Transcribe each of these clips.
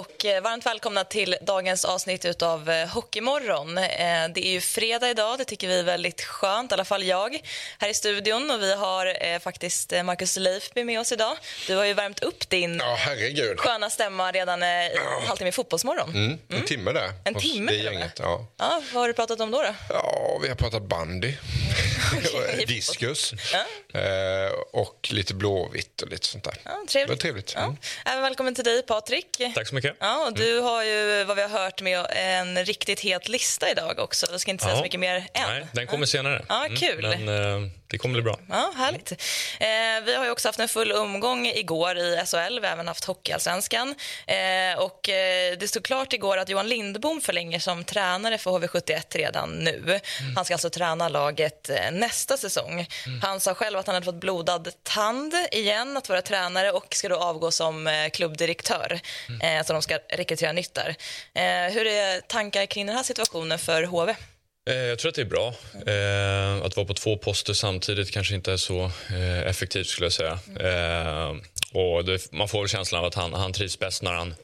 Och eh, varmt välkomna till dagens avsnitt av eh, Hockeymorgon. Eh, det är ju fredag idag, det tycker vi är väldigt skönt, i alla fall jag, här i studion. Och vi har faktiskt Marcus Leifby med oss idag. Du har ju värmt upp din ja, herregud. sköna stämma redan i ja. halvtimme i Fotbollsmorgon. Mm, en mm. timme där. En timme? Det gänget, ja. ja. Vad har du pratat om då? då? Ja, vi har pratat bandy. Diskus. Ja. Och lite blåvitt och lite sånt där. Ja, trevligt. Det trevligt. Mm. Ja. Välkommen till dig, Patrik. Tack så mycket. Ja, och du har ju, vad vi har hört, med en riktigt het lista idag också. Jag ska inte säga ja. så mycket mer än. Nej, den kommer senare. Ja, kul. Mm, men, eh, det kommer bli bra. Ja, härligt. Eh, vi har ju också haft en full omgång igår i SHL. Vi har även haft Hockeyallsvenskan. Eh, och eh, det stod klart igår att Johan Lindbom förlänger som tränare för HV71 redan nu. Mm. Han ska alltså träna laget eh, nästa säsong. Mm. Han sa själv att han hade fått blodad tand igen att vara tränare och ska då avgå som eh, klubbdirektör. Mm. så de ska rekrytera nytt där. hur är tankar kring den här situationen för HV? Eh, jag tror att det är bra. Eh, att vara på två poster samtidigt kanske inte är så eh, effektivt. skulle jag säga. och det, man får känslan av att han, han trivs bäst när han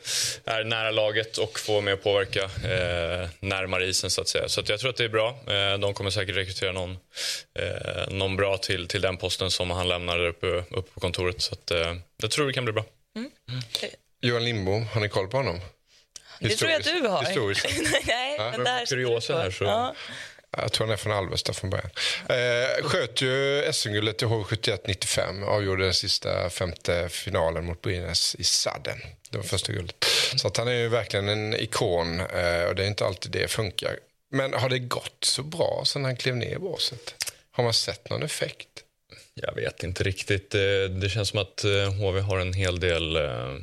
är nära laget och får mer påverka eh, närmare isen. Så att säga. Så att jag tror att det är bra. de kommer säkert rekrytera någon, någon bra till, till den posten som han lämnar uppe, uppe på kontoret. Så att, jag tror det kan bli bra. Mm. Mm. Johan Lindbom, har ni koll på honom? Det tror jag att du har. Historiskt. Nej, ja. men där kuriosa här så... Ja. Jag tror han är från Alvesta från början. Eh, sköt ju SM-guldet i HV71 95. Avgjorde den sista femte finalen mot Brynäs i sadden. Det var första guldet. Så att han är ju verkligen en ikon eh, och det är inte alltid det funkar. Men har det gått så bra sen han klev ner i båset? Har man sett någon effekt? Jag vet inte riktigt. Det, det känns som att HV eh, har en hel del eh,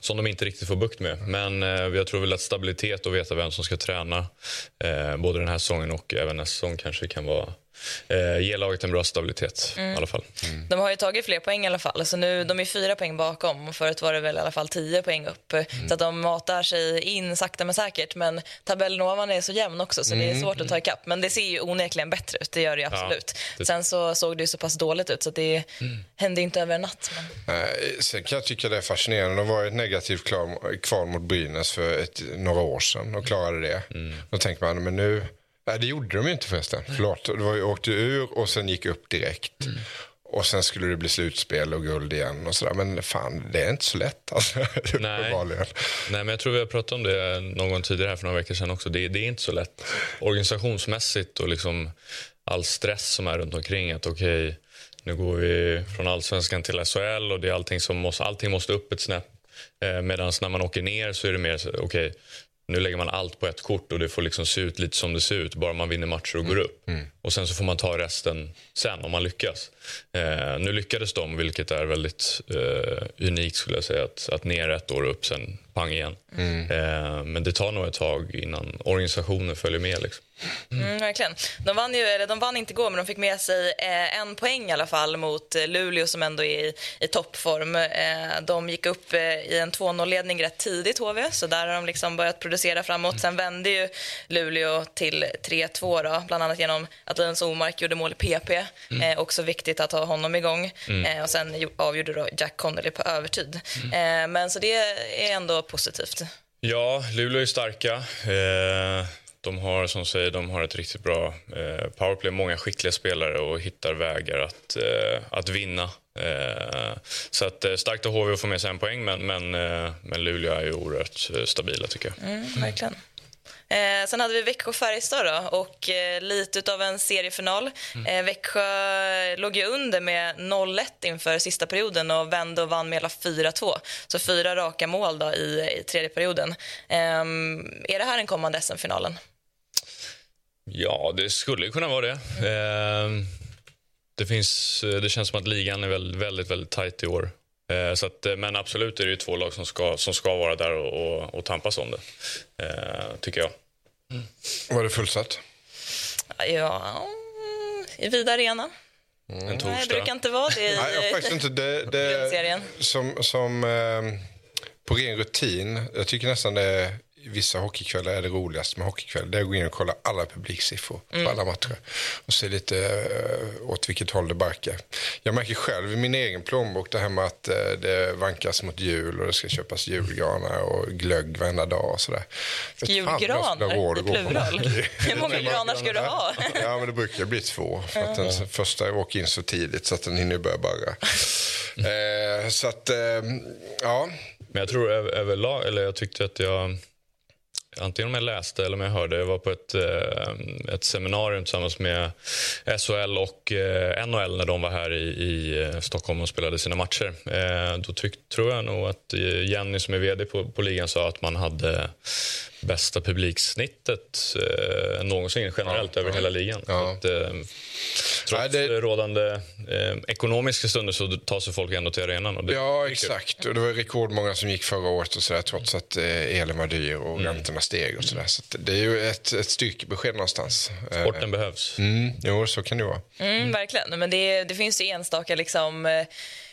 som de inte riktigt får bukt med. Men eh, jag tror väl att stabilitet och veta vem som ska träna eh, både den här säsongen och även nästa säsong kanske kan vara eh, ge laget en bra stabilitet mm. i alla fall. Mm. De har ju tagit fler poäng i alla fall. Så nu, de är fyra poäng bakom förut var det väl i alla fall tio poäng upp. Mm. Så att de matar sig in sakta men säkert. Men tabellen ovan är så jämn också så det är mm. svårt att ta ikapp. Men det ser ju onekligen bättre ut, det gör det absolut. Ja, det... Sen så såg det ju så pass dåligt ut så det mm. hände inte över en natt. Men... Eh, sen kan jag tycka det är fascinerande. De var ett negativt kval mot Brynäs för ett, några år sedan och klarade det. Mm. Då tänker man, men nu Nej, det gjorde de inte förresten. Förlåt. Det var ju, åkte ur och sen gick upp direkt. Mm. Och sen skulle det bli slutspel och guld igen och sådär. Men fan, det är inte så lätt alltså. Nej. Nej, men jag tror vi har pratat om det någon tidigare här för några veckor sedan också. Det, det är inte så lätt. Organisationsmässigt och liksom all stress som är runt omkring. Att okej, okay, nu går vi från allsvenskan till SHL och det är allting som måste, allting måste upp ett snäpp. Eh, Medan när man åker ner så är det mer okej, okay, nu lägger man allt på ett kort och det får liksom se ut lite som det ser ut bara man vinner matcher och går mm. upp. Mm. Och sen så får man ta resten sen om man lyckas. Eh, nu lyckades de, vilket är väldigt eh, unikt skulle jag säga, att, att ner ett år och upp sen pang igen. Mm. Eh, men det tar nog ett tag innan organisationen följer med. Liksom. Mm. Mm, verkligen. De vann, ju, eller de vann inte igår, men de fick med sig eh, en poäng i alla fall mot eh, Luleå som ändå är i, i toppform. Eh, de gick upp eh, i en 2-0-ledning rätt tidigt, HV, så där har de liksom börjat producera framåt. Mm. Sen vände ju Luleå till 3-2, bland annat genom att Linus Omark gjorde mål i PP. Mm. Eh, också viktigt att ha honom igång. Mm. och sen avgjorde då Jack Connolly på övertid. men så det är ändå positivt. Ja, Luleå är starka. Eh, de har som säger, de har ett riktigt bra eh, powerplay, många skickliga spelare och hittar vägar att, eh, att vinna. Så att starkt av HV att få med sig en poäng, men, men, men Luleå är ju oerhört stabila tycker jag. Mm, verkligen. Eh, sen hade vi Växjö-Färjestad då, och eh, lite av en seriefinal. Mm. Eh, Växjö låg ju under med 0-1 inför sista perioden och vände och vann med hela 4-2. Så fyra raka mål då i, i tredje perioden. Eh, är det här den kommande SM-finalen? Ja, det skulle kunna vara det. Mm. det, finns, det känns som att ligan är väldigt, väldigt, väldigt tajt i år. Eh, så att, eh, men absolut är det två lag som ska, som ska vara där och, och, och tampas om det, eh, tycker jag. Mm. Var det fullsatt? Ja, i Vida Arena. En Nej, torsdag. det brukar inte vara det i Nej, jag, faktiskt inte. Det, det, som som eh, på ren rutin, jag tycker nästan det är Vissa hockeykvällar är det roligaste med hockeykväll. Det är att gå in och kolla alla publiksiffror Mm. på alla matcher. Och se lite eh, åt vilket håll det barkar. Jag märker själv i min egen plånbok det här med att eh, det vankas mot jul och det ska köpas julgranar och glögg varenda dag och sådär. Julgranar på plural. Hur många granar ska du ha? Ja, men det brukar bli två. För att den första åker in så tidigt så att den hinner börja barra. Eh, så att, ja. Men jag tror över, överlag, eller jag tyckte att jag Antingen om jag läste eller om jag hörde. Jag var på ett, eh, ett seminarium tillsammans med SHL och eh, NHL när de var här i, i eh, Stockholm och spelade sina matcher. Då tyck, tror jag nog att Jenny som är vd på, på ligan sa att man hade bästa publiksnittet eh, någonsin generellt över hela ligan. Ja. Så att, eh, trots Nej, det- rådande eh, ekonomiska stunder så tar sig folk ändå till arenan. Och det, Ja, exakt. Och det var rekordmånga som gick förra året och sådär, trots att eh, elen var dyr och räntorna steg och sådär. Så att det är ju ett, ett styrkebesked någonstans. Eh, Sporten behövs. Mm, jo, så kan det vara. Mm, verkligen. Men det, det finns ju enstaka liksom, eh,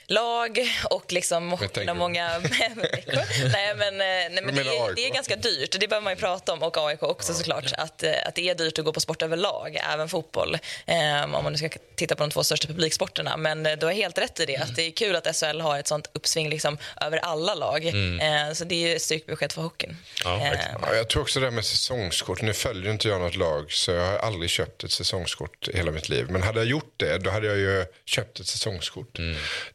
lag och liksom inom många veckor. Nej, men, eh, nej, men det, är, det är ganska dyrt. Det behöver man ju prata om. Och AIK också såklart. Att, eh, att det är dyrt att gå på sport överlag, även fotboll. Eh, om man nu ska titta på de två största publiksporterna. Men du har helt rätt i det. Att det är kul att SHL har ett sånt uppsving liksom, över alla lag. Eh, så det är ju ett styrkebesked för hockeyn. Ja, verkligen. Ja, jag tror också det här med säsongskort. Nu följer inte jag något lag så jag har aldrig köpt ett säsongskort i hela mitt liv. Men hade jag gjort det då hade jag ju köpt ett säsongskort.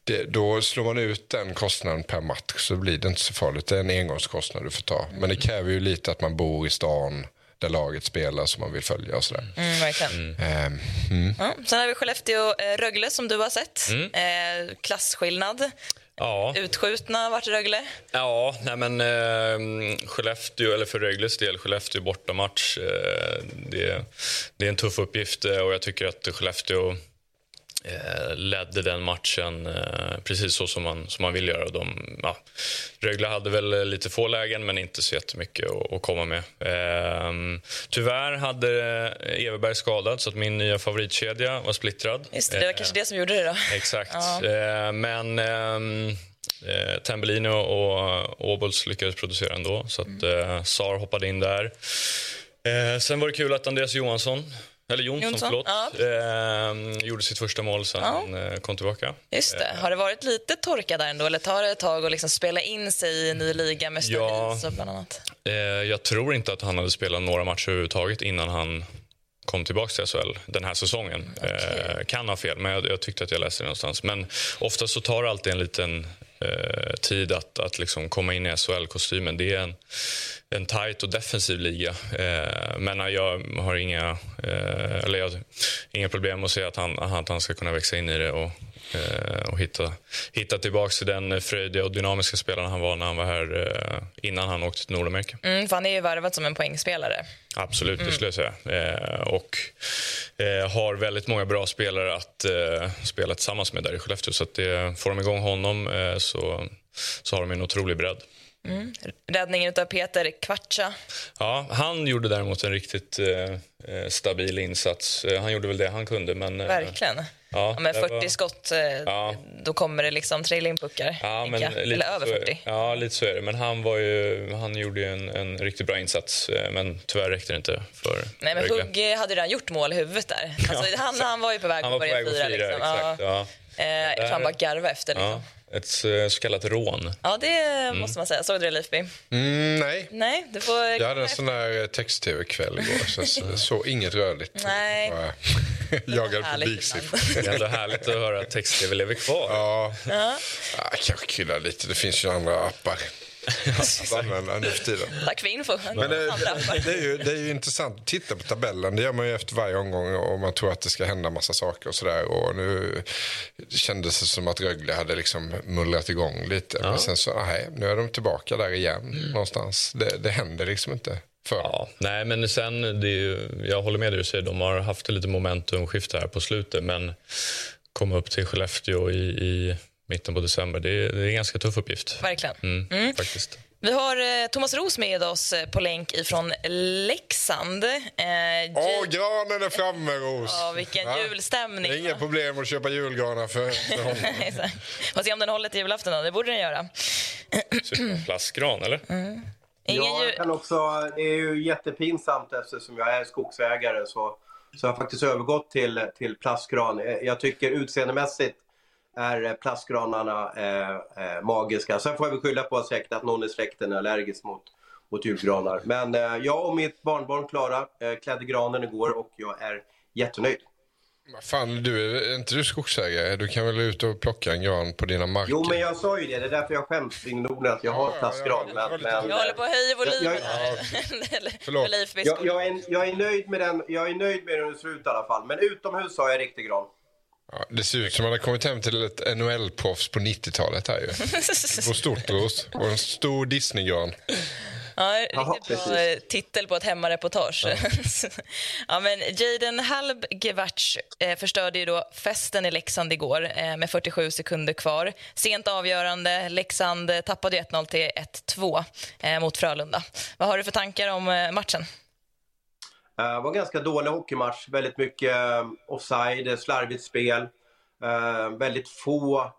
Det, då slår man ut den kostnaden per match så blir det inte så farligt. Det är en engångskostnad du får ta. Men det kräver ju lite att man bor i stan där laget spelar som man vill följa och sådär. mm, verkligen. Ehm, mm. Ja, sen har vi Skellefteå-Rögle som du har sett. Eh, klasskillnad. Ja. Utskjutna vart Rögle. Ja, nej men eh, Skellefteå, eller för Rögles del, Skellefteå bortamatch. Eh, det, det är en tuff uppgift eh, och jag tycker att Skellefteå eh, ledde den matchen eh, precis så som man, som man vill göra. De, ja, Rögle hade väl lite få lägen, men inte så jättemycket att, att komma med. Eh, tyvärr hade Everberg skadad, så att min nya favoritkedja var splittrad. Just det, det var Eh, kanske det som gjorde det då. Exakt. Ja. Eh, men ehm, eh, Tambellino och Åbols lyckades producera ändå, så att eh, Sar hoppade in där. Eh, sen var det kul att Andreas Johansson, eller Jonsson, Jonsson, förlåt, ja. eh, gjorde sitt första mål sen Ja. han eh, kom tillbaka. Just det. Har det varit lite torka där ändå? Eller tar det ett tag att liksom spela in sig i en ny liga med Ja. Stabis och bland annat? Eh, jag tror inte att han hade spelat några matcher överhuvudtaget innan han kom tillbaka till SHL den här säsongen. Eh, kan ha fel, men jag, jag tyckte att jag läste det någonstans. Men ofta så tar det alltid en liten eh, tid att, att liksom komma in i SHL-kostymen. Det är en, en tajt och defensiv liga. Eh, men jag har inga, eh, eller jag, inga problem att se att han, att han ska kunna växa in i det och, och hitta, hitta tillbaka till den fröjdiga och dynamiska spelaren han var när han var här eh, innan han åkte till Nordamerika. Mm, för han är ju värvad som en poängspelare. Absolut, det skulle jag säga. Eh, och eh, har väldigt många bra spelare att eh, spela tillsammans med där i Skellefteå. Så att det, får de igång honom eh, så, så har de en otrolig bredd. Räddningen av Peter Kvartsa. Ja, han gjorde däremot en riktigt eh, eh, stabil insats. Eh, han gjorde väl det han kunde. Men, eh, Verkligen. Ja, Ja, det 40 var- skott, eh, Ja. då kommer det liksom trilla in puckar. Ja, men Eller över så är 40. det. Ja, lite så är det. Men han, var ju, han gjorde ju en, en riktigt bra insats. eh, Men tyvärr räckte det inte för Nej, men Rögle. Hugg hade redan gjort mål i huvudet där. Alltså, han, han var ju på väg Han var att börja fira. liksom. exakt. Ja. Ja. Jag tror han bara garvade efter. Liksom. Ja, ett eh, så kallat rån. Ja, det måste man säga. Såg du det, Leifby? Mm, nej, Nej, du får... jag hade en sån där eh, text-tv-kväll igår så så, så inget rörligt. Nej. Bara Jagade publiksiffror. Det är ändå härligt att höra att text-tv lever kvar. Ja, ja. kanske krydda lite. Det finns ju andra appar använda nu för tiden. Tack för info. Men det, det, är ju, det är ju intressant att titta på tabellen. Det gör man ju efter varje omgång och man tror att det ska hända massa saker och sådär. Och nu kändes det som att Rögle hade liksom mullrat igång lite. Men sen så, nej, nu är de tillbaka där igen någonstans. Det, det händer liksom inte för. Ja, nej, men sen, det är ju, jag håller med dig, säger, de har haft ett lite momentumskifte här på slutet, men komma upp till Skellefteå i, i mitten på december, det är, det är en ganska tuff uppgift. Verkligen. Mm, Faktiskt. Vi har eh, Thomas Ros med oss eh, på länk ifrån Leksand. Eh, Åh, granen är framme, Ros! Ja, vilken Ja. julstämning. Det är inga problem att köpa julgranar för, för honom. Får se om den håller till julafton. då. Det borde den göra. Plastgran, eller? Ingen Ja, jag kan också, det är ju jättepinsamt eftersom jag är skogsägare så, så jag har faktiskt övergått till, till plastgran. Jag tycker utseendemässigt är eh, plastgranarna eh, eh, magiska. Sen får jag väl skylla på säkert att någon i släkten är allergisk mot, mot julgranar. Men eh, jag och mitt barnbarn Klara eh, klädde granen igår och jag är jättenöjd. Vad Fan, du, är inte du skogsägare? Du kan väl ut och plocka en gran på dina marker? Jo, men jag sa ju det. Det är därför jag skäms kring Norden att jag har Ja, plastgran. ja, Men, men, Jag håller på att höja volymen Jag- jag, skuld. jag, är, jag, är nöjd med den, jag är nöjd med hur den ser ut i alla fall. Men utomhus har jag riktig gran. Ja, det ser ut som att man har kommit hem till ett NHL-proffs på 90-talet här ju. På stort ros och en stor Disney-gran. Ja, riktigt bra precis. eh, titel på ett hemmareportage. Ja. men Jaden Halbgevac eh, förstörde ju då festen i Leksand igår eh, med 47 sekunder kvar. Sent avgörande. Leksand tappade ju 1-0 till 1-2 eh, mot Frölunda. Vad har du för tankar om matchen? Det var en ganska dålig hockeymatch. Väldigt mycket eh, offside, slarvigt spel. Eh, väldigt få,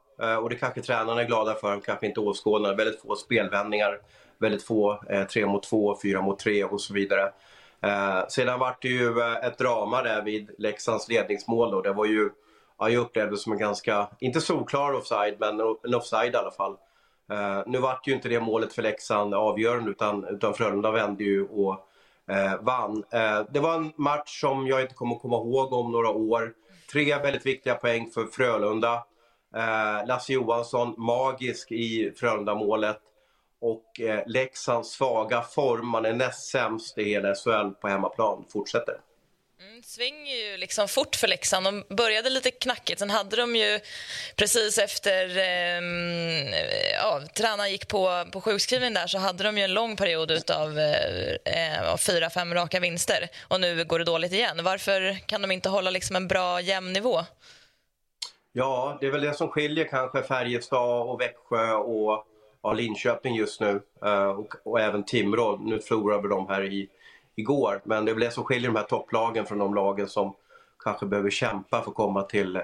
och det kanske tränarna är glada för, kanske inte åskådarna, väldigt få spelvändningar. Väldigt få tre mot två, fyra mot tre och så vidare. Sedan var det ju ett drama där vid Leksands ledningsmål. Då. Det var ju, ja, jag upplevde det som en ganska, inte solklar offside, men en offside i alla fall. nu nu vart ju inte det målet för Leksand avgörande utan, utan Frölunda vände ju och eh, vann. Eh, det var en match som jag inte kommer komma ihåg om några år. Tre väldigt viktiga poäng för Frölunda. Eh, Lasse Johansson magisk i Frölunda-målet. Och eh, Leksands svaga form, man är näst sämst i hela SHL på hemmaplan, fortsätter. Mm, svänger ju liksom fort för Leksand. De började lite knackigt. Sen hade de ju precis efter eh, ja, tränaren gick på, på sjukskrivning där så hade de ju en lång period utav eh, eh, av fyra, fem raka vinster. Och nu går det dåligt igen. Varför kan de inte hålla liksom en bra jämn nivå? Ja, det är väl det som skiljer kanske Färjestad och Växjö och ja, Linköping just nu. Eh, och, och även Timrå. Nu förlorar vi dem här i, igår. Men det är väl det som skiljer de här topplagen från de lagen som kanske behöver kämpa för att komma till eh,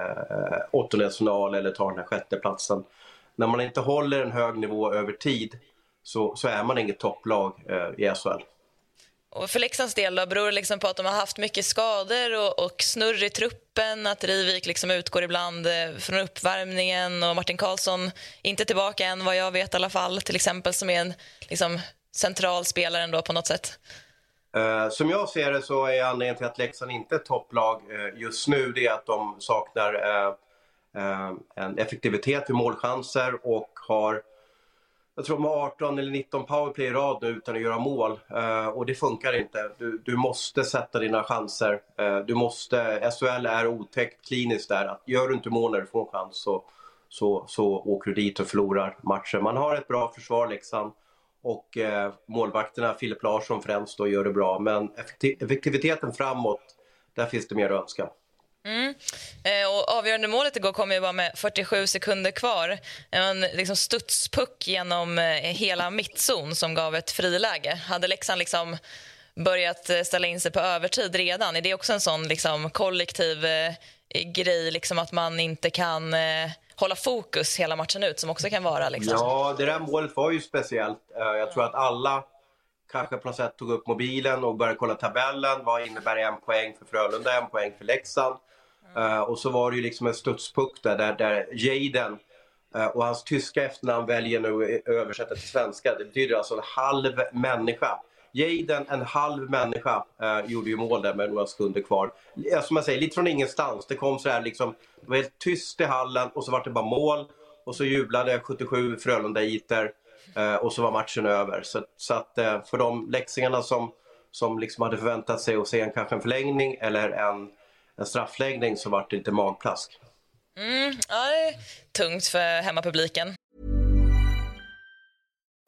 åttondelsfinal eller ta den här sjätteplatsen. När man inte håller en hög nivå över tid så, så är man inget topplag eh, i SHL. Och för Leksands del då, beror det liksom på att de har haft mycket skador och, och snurr i truppen? Att Rivik liksom utgår ibland eh, från uppvärmningen och Martin Karlsson inte tillbaka än vad jag vet i alla fall, till exempel som är en liksom, central spelare ändå på något sätt. Eh, som jag ser det så är anledningen till att Leksand inte är topplag eh, just nu det är att de saknar eh, eh, en effektivitet vid målchanser och har jag tror de har 18 eller 19 powerplay i rad nu utan att göra mål Eh, och det funkar inte. Du, du måste sätta dina chanser. Eh, du måste, SHL är otäckt kliniskt där. Att gör du inte mål när du får en chans så, så, så åker du dit och förlorar matchen. Man har ett bra försvar Leksand och eh, målvakterna, Filip Larsson främst, då, gör det bra. Men effektiviteten framåt, där finns det mer att önska. Mm. Eh, och avgörande målet igår kom ju bara med 47 sekunder kvar. En liksom studspuck genom eh, hela mittzon som gav ett friläge. Hade Leksand liksom börjat eh, ställa in sig på övertid redan? Är det också en sån liksom kollektiv eh, grej, liksom att man inte kan eh, hålla fokus hela matchen ut, som också kan vara liksom? Ja, det där målet var ju speciellt. Eh, jag tror att alla kanske på något sätt tog upp mobilen och började kolla tabellen. Vad innebär en poäng för Frölunda, en poäng för Leksand? Eh, och så var det ju liksom en studspuck där, där, där Jaden eh, och hans tyska efternamn väljer nu att översätta till svenska. Det betyder alltså en halv människa. Jaden, en halv människa, eh, gjorde ju mål där med några sekunder kvar. Eh, som jag säger, lite från ingenstans. Det kom så här liksom, det var helt tyst i hallen och så var det bara mål. Och så jublade 77 Frölunda-iter eh, och så var matchen över. Så, så att eh, för de läxingarna som, som liksom hade förväntat sig att se en, kanske en förlängning eller en, en straffläggning så var det lite magplask. Mm, ja, det är tungt för hemmapubliken.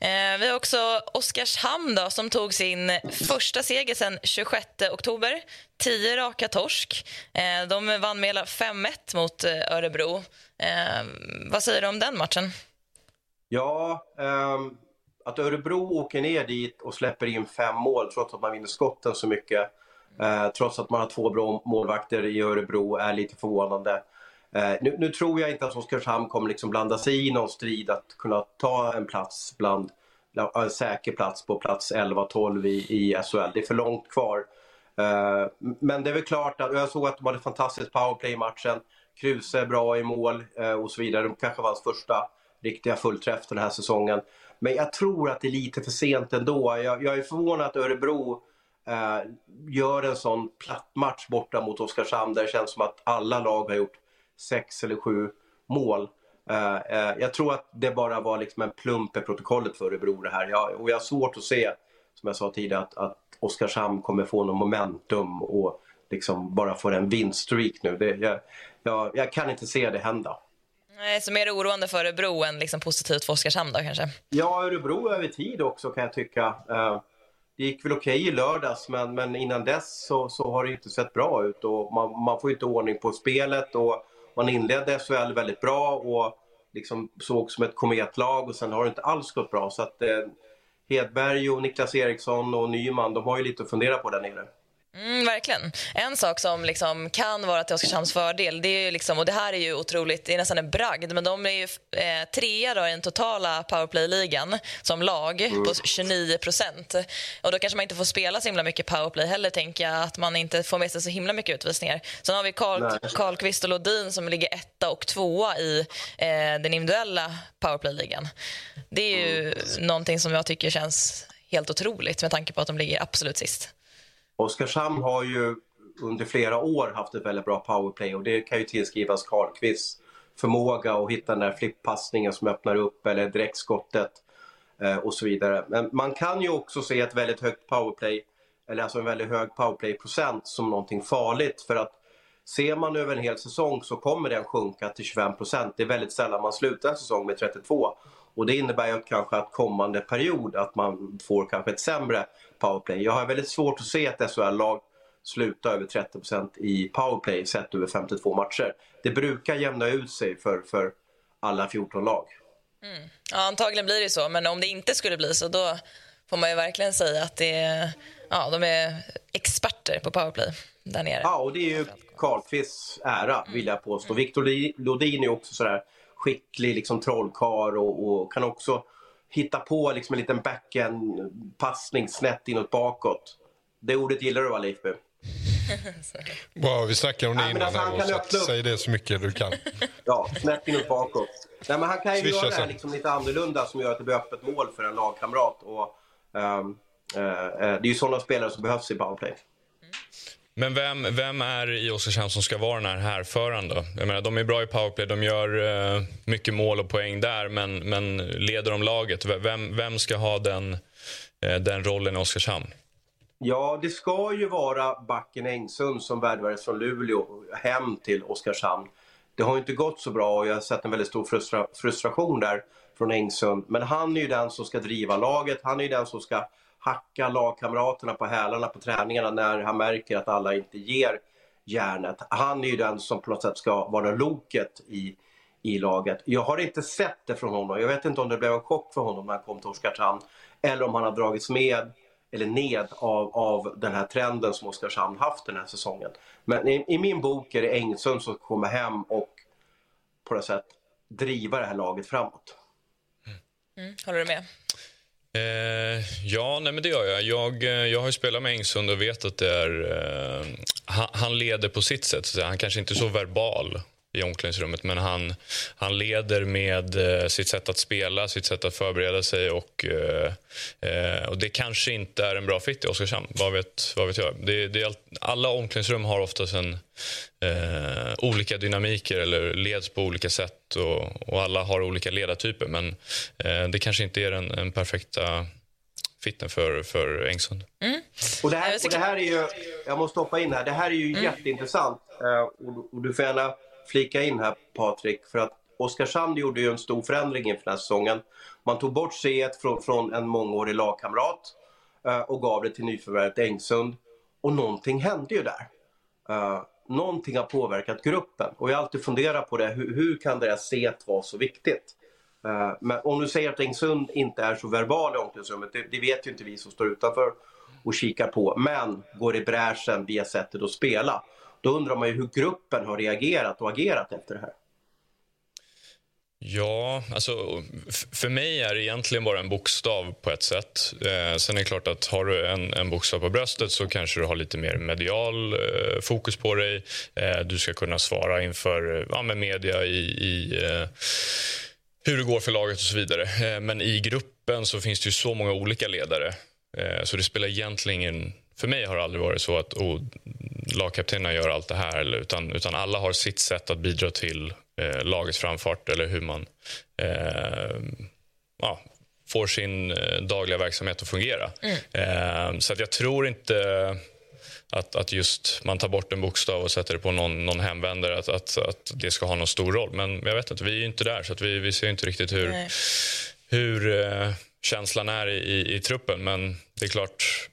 Eh, vi har också Oskarshamn då, som tog sin första seger sen 26 oktober. Tio raka torsk. Eh, de vann med hela 5-1 mot eh, Örebro. Eh, vad säger du om den matchen? Ja, ehm, att Örebro åker ner dit och släpper in fem mål trots att man vinner skotten så mycket. Eh, trots att man har två bra målvakter i Örebro är lite förvånande. Eh, nu, nu, tror jag inte att Oskarshamn kommer liksom blanda sig i någon strid att kunna ta en plats bland en säker plats på plats 11-12 i, i SHL. Det är för långt kvar. Eh, men det är väl klart att jag såg att de hade fantastiskt powerplay i matchen. Kruse bra i mål eh, och så vidare. De kanske var hans första riktiga fullträff den här säsongen. Men jag tror att det är lite för sent ändå. Jag, jag är förvånad att Örebro eh, gör en sån platt match borta mot Oskarshamn där det känns som att alla lag har gjort sex eller sju mål. Eh, eh, jag tror att det bara var liksom en plump i protokollet för Örebro det här. Jag, och jag har svårt att se, som jag sa tidigare, att, att Oskarshamn kommer få någon momentum och liksom bara få en vinststreak nu. Det, jag, jag, jag kan inte se det hända. Nej, så mer oroande för Örebro än liksom positivt för Oskarshamn då kanske? Ja, Örebro över tid också kan jag tycka. Uh, det gick väl okej okay i lördags men, men innan dess så, så har det inte sett bra ut och man, man får inte ordning på spelet och man inledde SHL väldigt bra och liksom såg som ett kometlag och sen har det inte alls gått bra så att eh, Hedberg och Niklas Eriksson och Nyman de har ju lite att fundera på där nere. Mm, verkligen. En sak som liksom kan vara till Oskarshamns fördel, det är liksom, och det här är ju otroligt, det är nästan en bragd, men de är ju eh, trea då i den totala powerplay-ligan som lag mm. på 29 procent. Och då kanske man inte får spela så himla mycket powerplay heller, tänker jag, att man inte får med sig så himla mycket utvisningar. Sen har vi Karl, Karlqvist och Lodin som ligger etta och tvåa i eh, den individuella powerplay-ligan. Det är ju mm. någonting som jag tycker känns helt otroligt med tanke på att de ligger absolut sist. Oskarshamn har ju under flera år haft ett väldigt bra powerplay och det kan ju tillskrivas Karlqvists förmåga att hitta den där flippassningen som öppnar upp eller direktskottet eh, och så vidare. Men man kan ju också se ett väldigt högt powerplay, eller alltså en väldigt hög powerplay-procent som någonting farligt för att ser man över en hel säsong så kommer den sjunka till 25 Det är väldigt sällan man slutar en säsong med 32 och det innebär ju kanske att kommande period att man får kanske ett sämre powerplay. Jag har väldigt svårt att se ett SHL-lag sluta över 30% i powerplay sett över 52 matcher. Det brukar jämna ut sig för, för alla 14 lag. Mm. Ja, antagligen blir det så, men om det inte skulle bli så då får man ju verkligen säga att det är, ja, de är experter på powerplay där nere. Ja, och det är ju Karlqvists ära vill jag påstå. Mm. Viktor Lodin är också sådär skicklig liksom trollkar och, och, kan också hitta på liksom en liten backhand-passning snett inåt bakåt. Det ordet gillar du va Leifby? Wow, vi snackade om det innan alltså, här, kan så säg det så mycket du kan. ja, snett inåt bakåt. Nej, men han kan ju Swisha göra det här liksom lite annorlunda som gör att det blir öppet mål för en lagkamrat. Och, um, uh, uh, det är ju sådana spelare som behövs i powerplay. Men vem, vem är i Oskarshamn som ska vara den här härföraren då? Jag menar, de är bra i powerplay, de gör uh, mycket mål och poäng där, men, men leder de laget? Vem, vem ska ha den, uh, den rollen i Oskarshamn? Ja, det ska ju vara backen Engsund som värvades från Luleå hem till Oskarshamn. Det har inte gått så bra och jag har sett en väldigt stor frustra frustration där från Engsund. Men han är ju den som ska driva laget, han är ju den som ska hacka lagkamraterna på hälarna på träningarna när han märker att alla inte ger järnet. Han är ju den som på något sätt ska vara loket i, i laget. Jag har inte sett det från honom. Jag vet inte om det blev en chock för honom när han kom till Oskarshamn eller om han har dragits med eller ned av, av den här trenden som Oskarshamn haft den här säsongen. Men i, i min bok är det Engsund som kommer hem och på något sätt driva det här laget framåt. Mm. mm. Håller du med? Eh, ja, nej, men det gör jag. jag. Eh, jag har ju spelat med Engsund och vet att det är... Eh, han, han, leder på sitt sätt. Så han kanske inte är så verbal i omklädningsrummet men han, han leder med eh, sitt sätt att spela, sitt sätt att förbereda sig och, eh, eh och det kanske inte är en bra fit i Oskarshamn. Vad vet, vad vet jag? Det, det alla omklädningsrum har oftast en, eh, olika dynamiker eller leds på olika sätt och, och alla har olika ledartyper men eh, det kanske inte är den, den perfekta fitten för, för Engsund. Mm. Och, det här, och det här är ju, jag måste hoppa in här, det här är ju mm. jätteintressant. Och, och, du får gärna flika in här Patrik, för att Oskarshamn gjorde ju en stor förändring inför den här säsongen. Man tog bort C1 från, från en mångårig lagkamrat eh, och gav det till nyförvärvet Engsund. Och någonting hände ju där. Uh, någonting har påverkat gruppen och jag har alltid funderat på det. Hur, hur kan det där C1 vara så viktigt? Uh, men om du säger att Engsund inte är så verbal i omklädningsrummet, det, det vet ju inte vi som står utanför och kikar på, men går i bräschen via sättet att spela. Då undrar man ju hur gruppen har reagerat och agerat efter det här. Ja, alltså för mig är det egentligen bara en bokstav på ett sätt. Eh, sen är det klart att har du en, en bokstav på bröstet så kanske du har lite mer medial eh, fokus på dig. Eh, du ska kunna svara inför eh, ja, med media i, i eh, hur det går för laget och så vidare. Eh, men i gruppen så finns det ju så många olika ledare eh, så det spelar egentligen ingen för mig har det aldrig varit så att oh, lagkaptenerna gör allt det här. Utan, utan alla har sitt sätt att bidra till eh, lagets framfart eller hur man eh, ja, får sin eh, dagliga verksamhet att fungera. Mm. Eh, så att jag tror inte att, att just man tar bort en bokstav och sätter det på någon, någon hemvändare, att, att, att det ska ha någon stor roll. Men jag vet inte, vi är inte där, så att vi, vi ser inte riktigt hur, hur eh, känslan är i, i, i truppen. Men det är klart,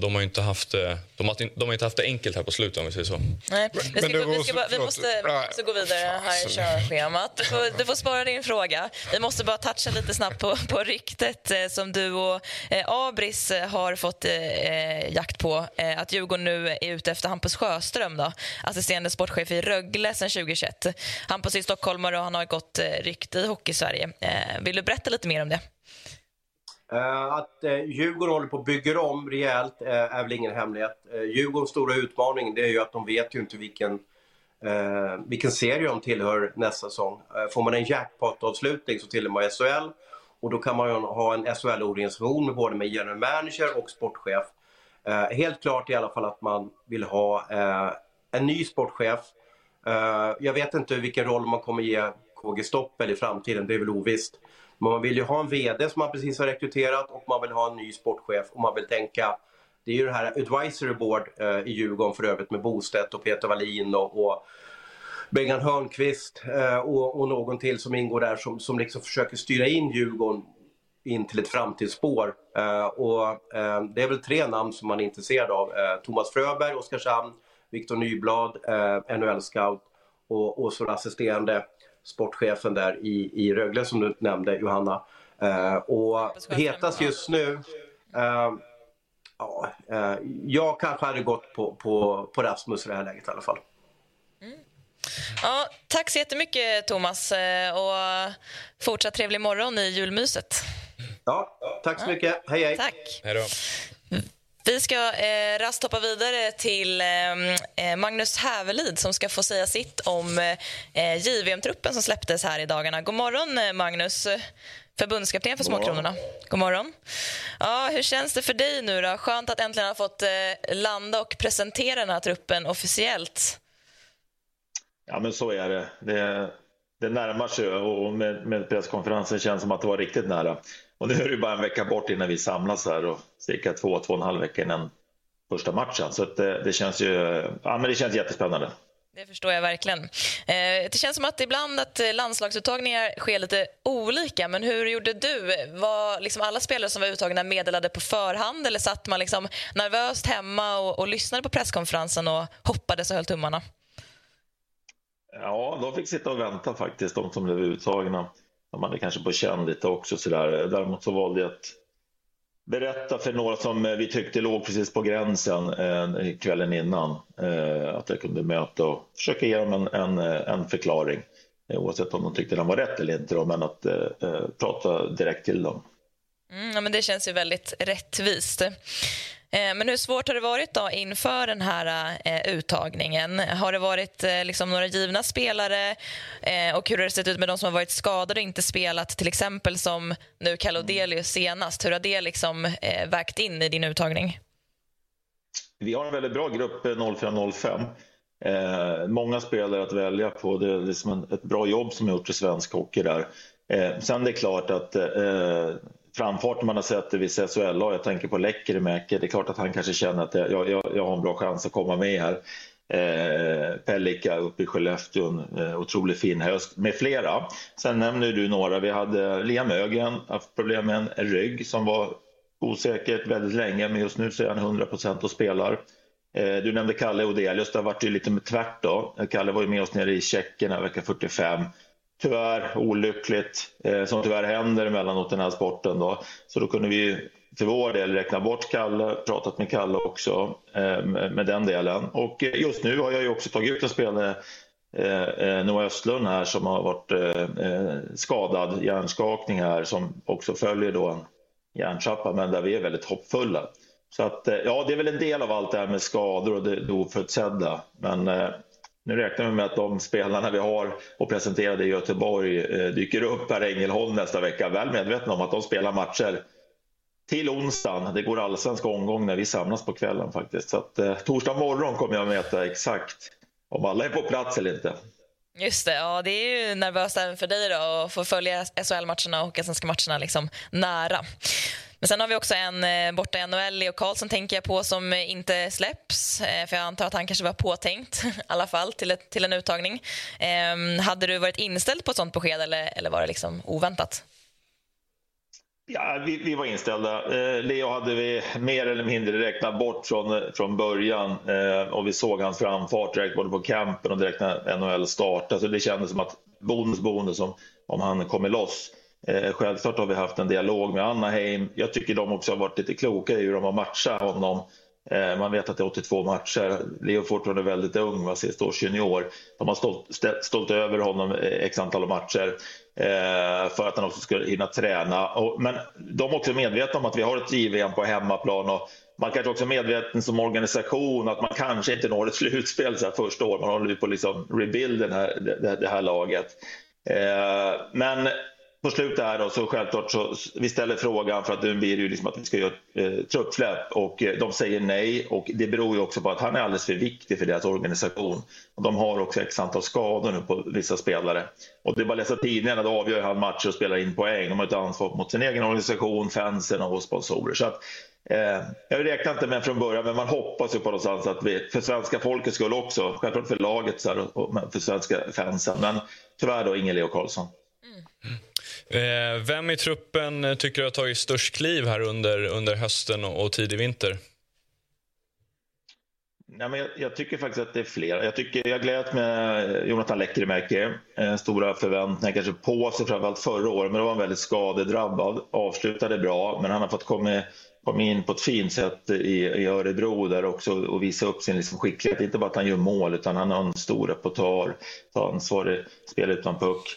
de har inte haft det, de har, de har inte haft det enkelt här på slutet om vi säger så. Nej, vi, ska, vi, vi, ska vi måste, vi måste gå vidare här i körschemat. Du får, du får spara din fråga. Vi måste bara toucha lite snabbt på, på ryktet eh, som du och eh, Abris har fått eh, jakt på. Eh, att Djurgården nu är ute efter Hampus Sjöström, då, assisterande sportchef i Rögle sedan 2021. Hampus är stockholmare och han har gått eh, rykte i Hockeysverige. Eh, vill du berätta lite mer om det? Eh, att eh, Djurgården håller på att bygga om rejält eh, är väl ingen hemlighet. Djurgårdens stora utmaning det är ju att de vet ju inte vilken, vilken serie de tillhör nästa säsong. Får man en jackpot-avslutning så tillhör man SHL och då kan man ju ha en SHL-organisation med både med general manager och sportchef. helt klart i alla fall att man vill ha en ny sportchef. jag vet inte vilken roll man kommer ge KG Stoppel i framtiden, det är väl ovisst. Men man vill ju ha en VD som man precis har rekryterat och man vill ha en ny sportchef och man vill tänka det är ju det här advisory board eh, i Djurgården för övrigt med Bostedt och Peter Wallin och, och Bengan Hörnqvist eh, och, och, någon till som ingår där som, som liksom försöker styra in Djurgården in till ett framtidsspår. Eh, och eh, det är väl tre namn som man är intresserad av. Eh, Thomas Fröberg, Oskarshamn, Viktor Nyblad, eh, NHL-scout och, och så assisterande sportchefen där i, i Rögle som du nämnde Johanna. Uh, och hetast just nu, uh, ja, uh, jag kanske hade gått på, på, på Rasmus i det här läget i alla fall. Mm. Ja, tack så jättemycket Thomas och fortsatt trevlig morgon i julmyset. Ja, tack så mycket. Hej hej. Tack. Hej då. Vi ska eh, rast hoppa vidare till ehm, eh, Magnus Hävelid som ska få säga sitt om eh, JVM-truppen som släpptes här i dagarna. God morgon, eh, Magnus, förbundskapten för Småkronorna. God morgon. Ja, hur känns det för dig nu? Då? Skönt att äntligen ha fått eh, landa och presentera den här truppen officiellt. Ja, men så är det. Det, det närmar sig och med, med presskonferensen känns som att det var riktigt nära. Och nu är det bara en vecka bort innan vi samlas här och cirka två, två och en halv vecka innan första matchen. Så det, det, känns ju ja, men det känns jättespännande. Det förstår jag verkligen. Eh, det känns som att ibland att landslagsuttagningar sker lite olika. Men hur gjorde du? Var liksom alla spelare som var uttagna meddelade på förhand eller satt man liksom nervöst hemma och, och lyssnade på presskonferensen och hoppades och höll tummarna? Ja, de fick sitta och vänta faktiskt, de som blev uttagna. Man är kanske på känn lite också sådär. Däremot så valde jag att berätta för några som eh, vi tyckte låg precis på gränsen eh, kvällen innan. Eh, att jag kunde möta och försöka ge dem en, en, eh, en förklaring. Eh, oavsett om de tyckte den var rätt eller inte, då, men att eh, eh prata direkt till dem. Mm, ja, men det känns ju väldigt rättvist. Eh, men hur svårt har det varit då inför den här eh, uttagningen? Har det varit eh, liksom några givna spelare och hur har det sett ut med de som har varit skadade och inte spelat, till exempel som nu Kalodelius senast? Hur har det liksom vägt in i din uttagning? Vi har en väldigt bra grupp 04-05. Eh, många spelare att välja på. Det är liksom en, ett bra jobb som gjorts i svensk hockey där. Eh, sen det är klart att eh, framfarten man har sett i vissa SHL-lag, jag tänker på Lekkerimäki, det är klart att han kanske känner att jag, jag, jag har en bra chans att komma med här. Eh, Pellika uppe i Skellefteå, en eh, otroligt fin höst med flera. Sen nämner du några. Vi hade Liam Ögren, haft problem med en rygg som var osäkert väldigt länge, men just nu så är han 100 och spelar. Eh, du nämnde Kalle Odelius, det har varit ju lite med tvärt då. Kalle var ju med oss nere i Tjeckien vecka 45. Tyvärr olyckligt, eh, som tyvärr händer emellanåt den här sporten då. Så då kunde vi för vår del räkna bort Kalle, pratat med Kalle också eh, med den delen. Och eh, just nu har jag ju också tagit ut en spelare eh, eh, Noah Östlund här som har varit skadad, hjärnskakning här som också följer då en hjärntrappa men där vi är väldigt hoppfulla. Så att, eh, ja, det är väl en del av allt det här med skador och det oförutsedda. Men nu räknar vi med att de spelarna vi har och presenterade i Göteborg eh, dyker upp här Ängelholm nästa vecka. Väl medvetna om att de spelar matcher till onsdagen. Det går allsvensk omgång när vi samlas på kvällen faktiskt. Så att, eh, torsdag morgon kommer jag att veta exakt om alla är på plats eller inte. Just det, ja, det är ju nervöst även för dig då, att få följa SHL-matcherna och svenska matcherna liksom nära. Men sen har vi också en eh, borta i NHL, Leo Karlsson tänker jag på, som inte släpps. Eh, för jag antar att han kanske var påtänkt i alla fall till, ett, till en uttagning. Eh, hade du varit inställd på ett sånt besked eller, eller var det liksom oväntat? Ja, vi, vi, var inställda. Eh, Leo hade vi mer eller mindre räknat bort från, från början eh, och vi såg hans framfart direkt både på campen och direkt när NHL startade. Så det kändes som att bonus bonus om, om han kommer loss. Eh, självklart har vi haft en dialog med Anaheim. Jag tycker de också har varit lite kloka i hur de har matchat honom. Eh, man vet att det är 82 matcher. Leo är fortfarande väldigt ung, var sist års junior. De har stått, stått över honom eh, x antal matcher eh, för att han också ska hinna träna. Men de är också medvetna om att vi har ett JVM på hemmaplan och man kanske också är medveten som organisation att man kanske inte når ett slutspel så här första året. Man håller på att liksom rebuild den här, det, det här laget. Eh, men på slutet här då, så självklart så vi ställer frågan för att nu blir det ju liksom att vi ska göra eh, truppsläpp och eh, de säger nej och det beror ju också på att han är alldeles för viktig för deras organisation. Och de har också x antal skador nu på vissa spelare. Och det är bara att läsa tidningarna, då avgör han matcher och spelar in poäng. De har ett ansvar mot sin egen organisation, fansen och sponsorer. Så att, eh, jag räknar inte med från början, men man hoppas ju på någonstans att vi, för svenska folket skulle också, självklart för laget så här, och för svenska fansen, men tyvärr då ingen Leo Karlsson. Mm. Eh, vem i truppen eh, tycker du har tagit störst kliv här under, under hösten och, och tidig vinter? Nej, men jag, jag, tycker faktiskt att det är flera. Jag, tycker, jag gläds med eh, Jonathan Lekkerimäki. Eh, stora förväntningar kanske på sig framförallt förra året, men då var han väldigt skadedrabbad. Avslutade bra, men han har fått komma, komma in på ett fint sätt i, i Örebro där också och visa upp sin liksom skicklighet. Inte bara att han gör mål, utan han har en stor repertoar, tar ansvar, spelar utan puck.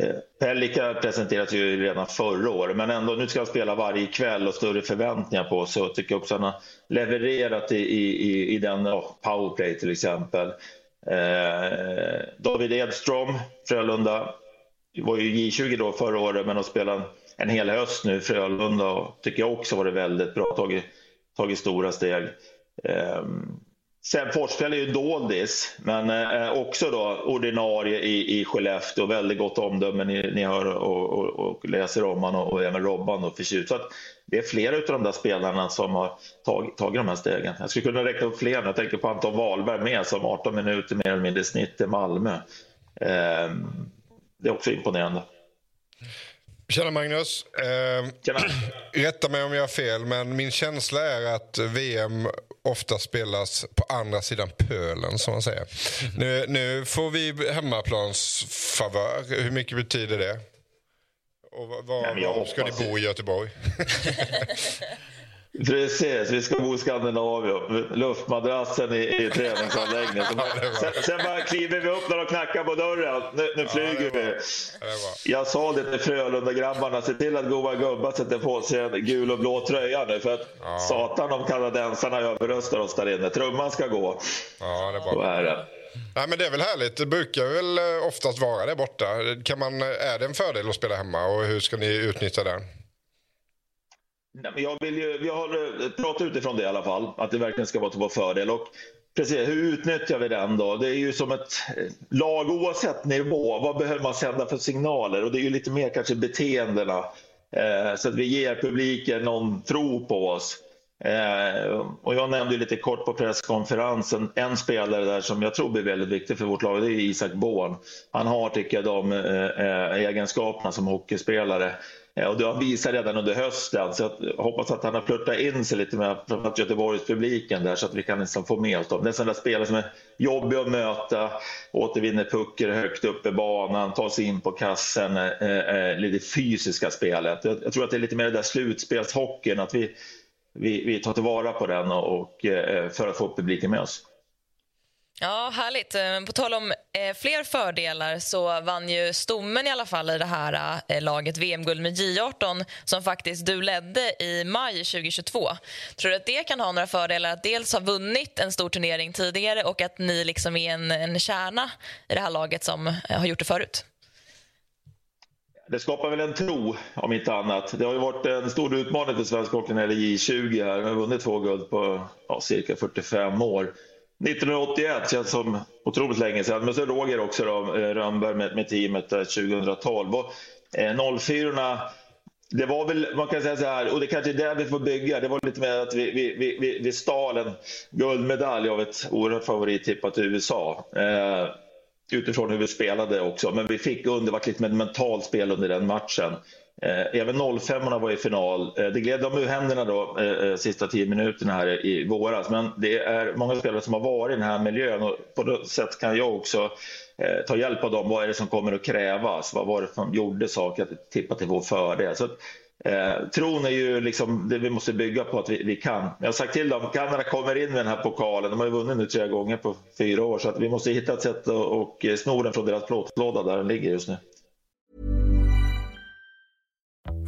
Eh, Pellika presenterades ju redan förra året, men ändå nu ska han spela varje kväll och större förväntningar på sig. Jag tycker också han har levererat i, i, i den oh, powerplay till exempel. Eh, David Edström, Frölunda, var ju J20 då förra året, men har spelat en hel höst nu Frölunda och tycker jag också varit väldigt bra, tagit, tagit stora steg. Eh, Sen Forsell är ju doldis, men eh, också då ordinarie i, i Skellefteå. Väldigt gott omdöme ni, ni hör och, och, och läser om honom och, och även Robban och förtjust. Så att det är flera av de där spelarna som har tagit, tagit de här stegen. Jag skulle kunna räkna upp fler, jag tänker på Anton Wahlberg med som 18 minuter mer eller mindre snitt i Malmö. Eh, det är också imponerande. Tjena Magnus. Eh, Tjena. Rätta mig om jag har fel, men min känsla är att VM ofta spelas på andra sidan pölen, som man säger. Mm. Nu, nu får vi hemmaplansfavör. Hur mycket betyder det? Och var, var ska ni bo i Göteborg? Precis, vi ska bo i Skandinavien. Luftmadrassen i, i träningsanläggningen. sen, sen bara kliver vi upp när de knackar på dörren. Nu, nu flyger ja, vi. Jag sa det till Frölunda-grabbarna, se till att goa gubbar sätter på sig en gul och blå tröja nu. För att ja. satan om kanadensarna överröstar oss där inne. Trumman ska gå. Ja, det. Så är det. Nej, men det är väl härligt. Det brukar väl eh, oftast vara det borta. Kan man, är det en fördel att spela hemma och hur ska ni utnyttja den? Jag vill ju, vi har eh, pratat utifrån det i alla fall, att det verkligen ska vara till vår fördel. Och precis, hur utnyttjar vi den då? Det är ju som ett eh, lag oavsett nivå. Vad behöver man sända för signaler? Och det är ju lite mer kanske beteendena. Eh, så att vi ger publiken någon tro på oss. Eh, och jag nämnde lite kort på presskonferensen en spelare där som jag tror blir väldigt viktig för vårt lag. Det är Isak Born. Han har, tycker jag, de eh, eh egenskaperna som hockeyspelare. Eh, och det har visat redan under hösten. Så jag hoppas att han har flörtat in sig lite med framförallt Göteborgspubliken där så att vi kan liksom få med oss dem. Det är en där spelare som är jobbig att möta, återvinner puckar högt upp i banan, tar sig in på kassen, eh, eh, lite fysiska spelet. Jag, jag, tror att det är lite mer det där slutspelshockeyn, att vi vi, vi tar tillvara på den och, och eh, för att få publiken med oss. Ja, härligt. Eh, på tal om eh, fler fördelar så vann ju stommen i alla fall i det här eh, laget VM-guld med J18 som faktiskt du ledde i maj 2022. Tror du att det kan ha några fördelar att dels ha vunnit en stor turnering tidigare och att ni liksom är en, en kärna i det här laget som eh, har gjort det förut? det skapar väl en tro, om inte annat. Det har ju varit en stor utmaning för svensk hockey när det gäller J20 här. Vi har vunnit två guld på ja, cirka 45 år. 1981 känns som otroligt länge sedan, men så Roger också då, eh, Rönnberg med, med teamet 2012. Och, eh, 04 det var väl, man kan säga så här, och det kanske är där vi får bygga. Det var lite mer att vi, vi, vi, vi stal en guldmedalj av ett oerhört favorittippat USA. Eh, utifrån hur vi spelade också. Men vi fick under, var lite med mentalt spel under den matchen. Eh, även 05 var i final. Eh, det gled dem ur händerna då, eh, eh, sista tio minuterna här i våras. Men det är många spelare som har varit i den här miljön och på något sätt kan jag också eh, ta hjälp av dem. Vad är det som kommer att krävas? Vad var det som gjorde saker att tippa till vår fördel? Så Eh, tron är ju liksom det vi måste bygga på att vi, vi, kan. Jag har sagt till dem, Kanada kommer in med den här pokalen. De har ju vunnit nu tre gånger på fyra år så att vi måste hitta ett sätt att och eh, sno den från deras plåtlåda där den ligger just nu.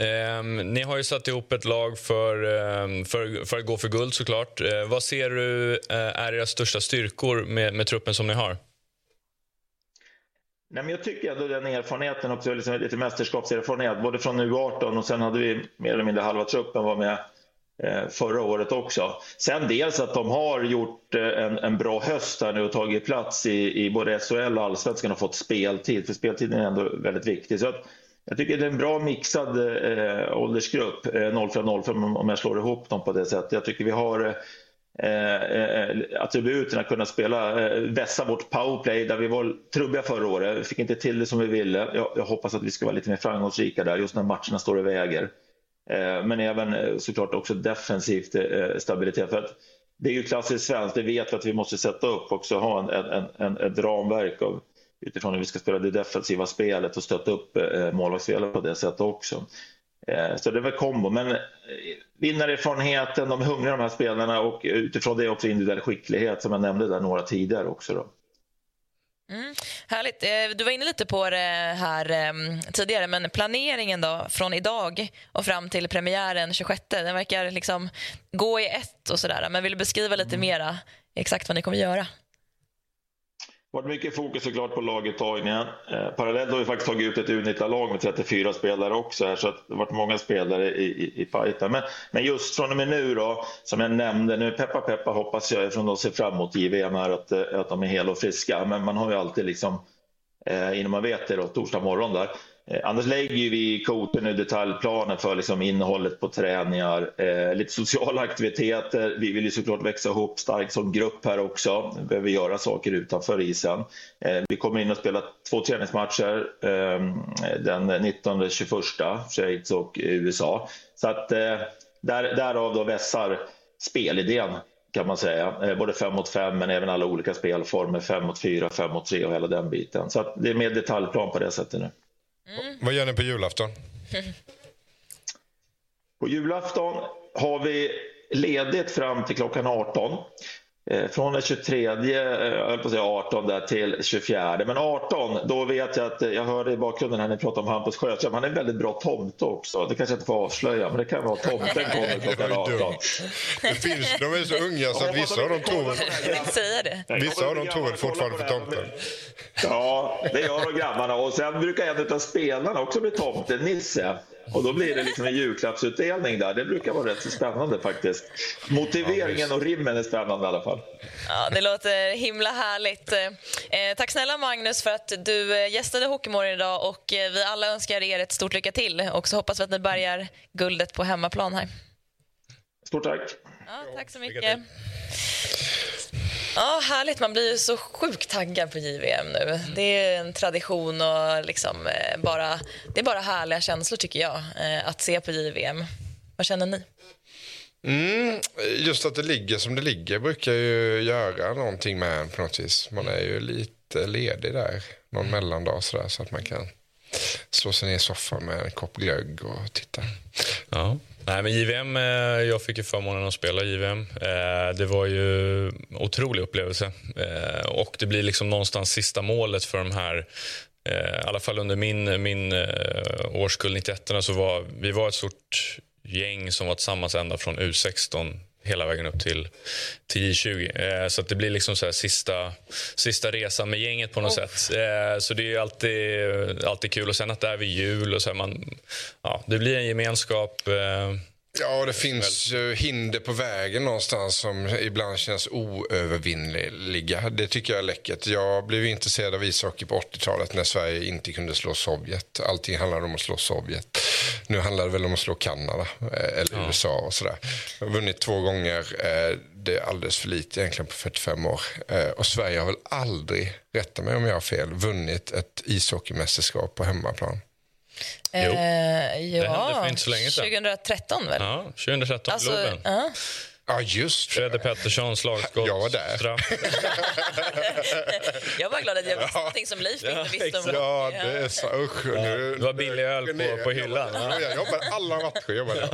Um, ni har ju satt ihop ett lag för, um, för, för att gå för guld såklart. Uh, vad ser du uh, är era största styrkor med, med truppen som ni har? Nej, men jag tycker ändå den erfarenheten också, liksom lite mästerskapserfarenhet, både från U18 och sen hade vi mer eller mindre halva truppen var med eh, förra året också. Sen dels att de har gjort eh, en, en bra höst här nu och tagit plats i, i både SHL och Allsvenskan och fått speltid, för speltiden är ändå väldigt viktig. Så att, jag tycker det är en bra mixad eh, åldersgrupp, eh, 04-05 om jag slår ihop dem på det sättet. Jag tycker vi har Eh, eh attributen att kunna spela, eh, vässa vårt powerplay där vi var trubbiga förra året. Vi fick inte till det som vi ville. Jag, jag hoppas att vi ska vara lite mer framgångsrika där just när matcherna står och väger. Eh, men även eh, såklart också defensivt eh, stabilitet. För att det är ju klassiskt svenskt, det vet vi att vi måste sätta upp också, ha en, en, en, ett ramverk av, utifrån hur vi ska spela det defensiva spelet och stötta upp eh, målvaktsspelet på det sättet också. Eh, så det är väl kombo. Men eh, vinnarerfarenheten, de är hungriga de här spelarna och utifrån det också individuell skicklighet som jag nämnde där några tidigare också. Då. Mm, härligt. Eh, du var inne lite på det här tidigare, men planeringen då från idag och fram till premiären 26, den verkar liksom gå i ett och sådär. Men vill du beskriva lite mm. mera exakt vad ni kommer göra? Det har varit mycket fokus såklart på laguttagningen. Eh, parallellt har vi faktiskt tagit ut ett U19-lag med 34 spelare också här, så att det har varit många spelare i, i, i fighten. Men, men just från och med nu då, som jag nämnde, nu peppa peppa hoppas jag från de ser fram emot JVM här att, eh, att de är hela och friska. Men man har ju alltid liksom, eh, innan man vet det då, torsdag morgon där, Eh, annars lägger vi coachen i detaljplanen för liksom innehållet på träningar, eh, lite sociala aktiviteter. Vi vill ju såklart växa ihop starkt som grupp här också. Vi behöver göra saker utanför isen. Eh, vi kommer in och spela två träningsmatcher eh, den 19-21, Schweiz och USA. Så att eh, där, därav då vässar spelidén kan man säga. Eh, både fem mot fem men även alla olika spelformer, fem mot fyra, fem mot tre och hela den biten. Så att det är mer detaljplan på det sättet nu. Mm. Vad gör ni på julafton? på julafton har vi ledigt fram till klockan 18. Eh, från den 23, eh, jag på säga 18 där till 24. Men 18, då vet jag att jag hörde i bakgrunden här ni pratade om Hampus Sjöström. Han är en väldigt bra tomte också. Det kanske jag inte får avslöja, men det kan vara tomten kommer klockan 18. Det finns, de är så unga så att vissa av dem tror. Vissa av dem tror fortfarande på tomten. Ja, det gör de grabbarna. Och sen brukar en av spelarna också bli tomte, Nisse. Och då blir det liksom en julklappsutdelning där. Det brukar vara rätt så spännande faktiskt. Motiveringen och rimmen är spännande i alla fall. Ja, det låter himla härligt. Eh, tack snälla Magnus för att du eh, gästade Hockeymorgon idag och eh, vi alla önskar er ett stort lycka till och så hoppas vi att ni bärgar guldet på hemmaplan här. Stort tack. Ja, tack så mycket. Ja, härligt. Man blir ju så sjukt taggad på JVM nu. Det är en tradition och liksom eh, bara, det är bara härliga känslor tycker jag eh, att se på JVM. Vad känner ni? Mm, just att det ligger som det ligger brukar ju göra någonting med en på något vis. Man är ju lite ledig där någon mellandag sådär så att man kan slå sig ner i soffan med en kopp glögg och titta. Ja. Nej, men JVM, eh, jag fick ju förmånen att spela JVM. Eh, det var ju en otrolig upplevelse. Eh, och det blir liksom någonstans sista målet för de här i alla fall under min, min årskull 91 så var vi var ett stort gäng som var tillsammans ända från U16 hela vägen upp till, till J20. Eh, så det blir liksom så sista, sista resan med gänget på något oh. sätt. Eh, så det är alltid, alltid kul. Och sen att det är vid jul och så man, ja, det blir en gemenskap. Eh, Ja, det finns ju hinder på vägen någonstans som ibland känns oövervinnliga. Det tycker jag är läckert. Jag blev intresserad av ishockey på 80-talet när Sverige inte kunde slå Sovjet. Allting handlade om att slå Sovjet. Nu handlar det väl om att slå Kanada eh, eller ja. USA och sådär. Jag har vunnit två gånger. Eh, det är alldeles för lite egentligen på 45 år. Eh, och Sverige har väl aldrig, rätta mig om jag har fel, vunnit ett ishockeymästerskap på hemmaplan. Jo, eh, ja, det hände för inte så länge sedan. 2013 väl? Ja, 2013 alltså, Globen. Uh. Ja, just Fredde Pettersson, slagskott, Jag var där. jag var glad att jag visste ja. någonting som Leif inte visste om Ja, det är så. Usch. Ja. Nu, det var billig öl på, på hyllan. Ja. Jag jobbade alla matcher. Jobbade jag.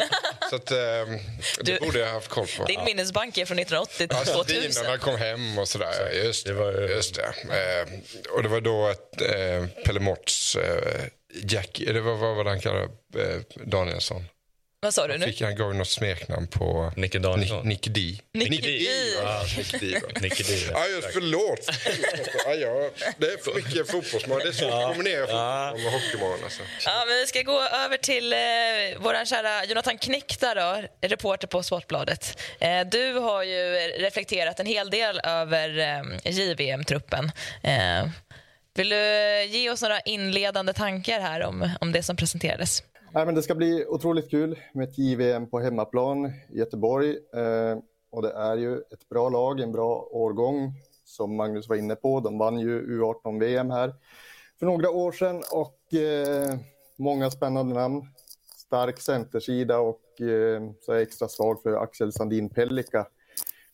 Så att, um, det du, borde jag ha haft koll på. Din minnesbank är från 1980 till ja, 2000. Dinarna kom hem och sådär. Just det. Var, just det. Uh, och det var då att uh, Pelle Morts, uh, Jack, det var, vad var det han kallade uh, Danielsson? Vad sa du nu? Fick han gav något smeknamn på Nicke Danielsson. Nick D. Nick D. Ja, Nick D. Ja, just, förlåt. Ja, ja, det är för mycket fotbollsmål. Det är svårt att kombinera fotboll med hockeymorgon. Alltså. Ja, men vi ska gå över till eh, vår kära Jonathan Knäckta, då, reporter på Sportbladet. Eh, du har ju reflekterat en hel del över eh, JVM-truppen. Eh, vill du eh, ge oss några inledande tankar här om, om det som presenterades? Nej, men det ska bli otroligt kul med ett JVM på hemmaplan i Göteborg. Eh, och det är ju ett bra lag, en bra årgång som Magnus var inne på. De vann ju U18-VM här för några år sedan och eh, många spännande namn. Stark centersida och eh, så är jag extra svag för Axel Sandin Pellika.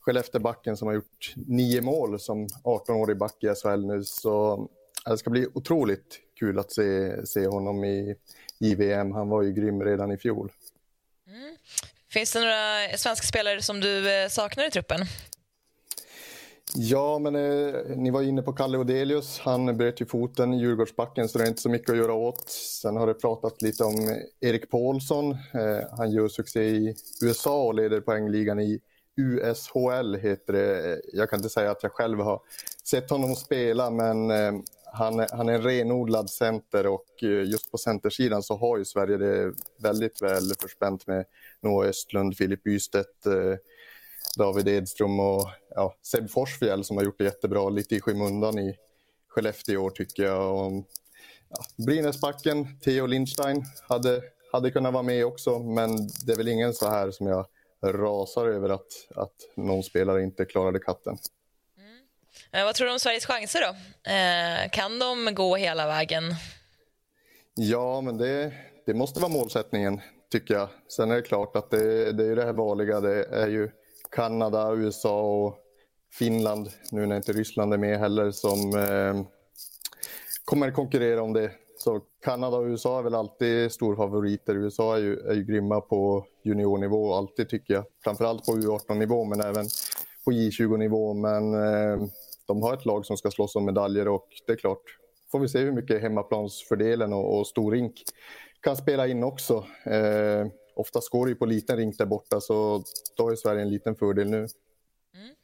Skellefteåbacken som har gjort nio mål som 18-årig back i SHL nu. Så det ska bli otroligt kul att se, se honom i, JVM. Han var ju grym redan i fjol. Mm. Finns det några svenska spelare som du eh, saknar i truppen? Ja, men eh, ni var inne på Kalle Odelius. Han bröt ju foten i Djurgårdsbacken så det är inte så mycket att göra åt. Sen har det pratat lite om Erik Paulsson. Eh, han gör succé i USA och leder poängligan i USHL heter det. Jag kan inte säga att jag själv har sett honom spela men eh, han, han är en renodlad center och eh, just på centersidan så har ju Sverige det väldigt väl förspänt med Noah Östlund, Filip Bystedt, eh, David Edström och ja, Seb Forsfjäll som har gjort det jättebra lite i skymundan i Skellefteå i år tycker jag. Och, ja, Brynäsbacken, Theo Lindstein hade, hade kunnat vara med också men det är väl ingen så här som jag rasar över att, att någon spelare inte klarade katten. Eh, vad tror du om Sveriges chanser då? Eh, kan de gå hela vägen? Ja, men det, det måste vara målsättningen tycker jag. Sen är det klart att det, det är det här vanliga. Det är ju Kanada, USA och Finland, nu när inte Ryssland är med heller, som eh, kommer konkurrera om det. Så Kanada och USA är väl alltid storfavoriter. USA är ju, är ju grymma på juniornivå, alltid tycker jag. Framförallt på U18-nivå, men även på J20-nivå, men eh, de har ett lag som ska slåss om medaljer och det är klart, får vi se hur mycket hemmaplansfördelen och, och stor rink kan spela in också. Eh, oftast går det ju på liten rink där borta, så då har Sverige en liten fördel nu. Mm.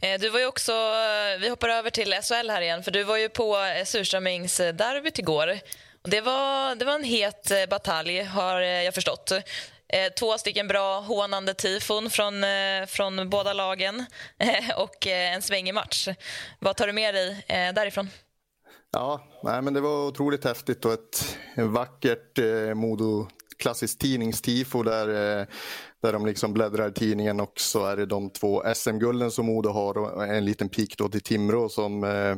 Eh, du var ju också, eh, vi hoppar över till SHL här igen, för du var ju på eh, Surströmmingsderbyt igår. Det var, det var en het batalj, har jag förstått. Eh, två stycken bra hånande tifon från, eh, från båda lagen eh, och en svängig match. Vad tar du med dig därifrån? Ja, nej, men det var otroligt häftigt och ett vackert eh, Modo klassiskt tidningstifo där, där de liksom bläddrar i tidningen och så är det de två SM-gulden som Modo har och en liten pik då till Timrå som eh,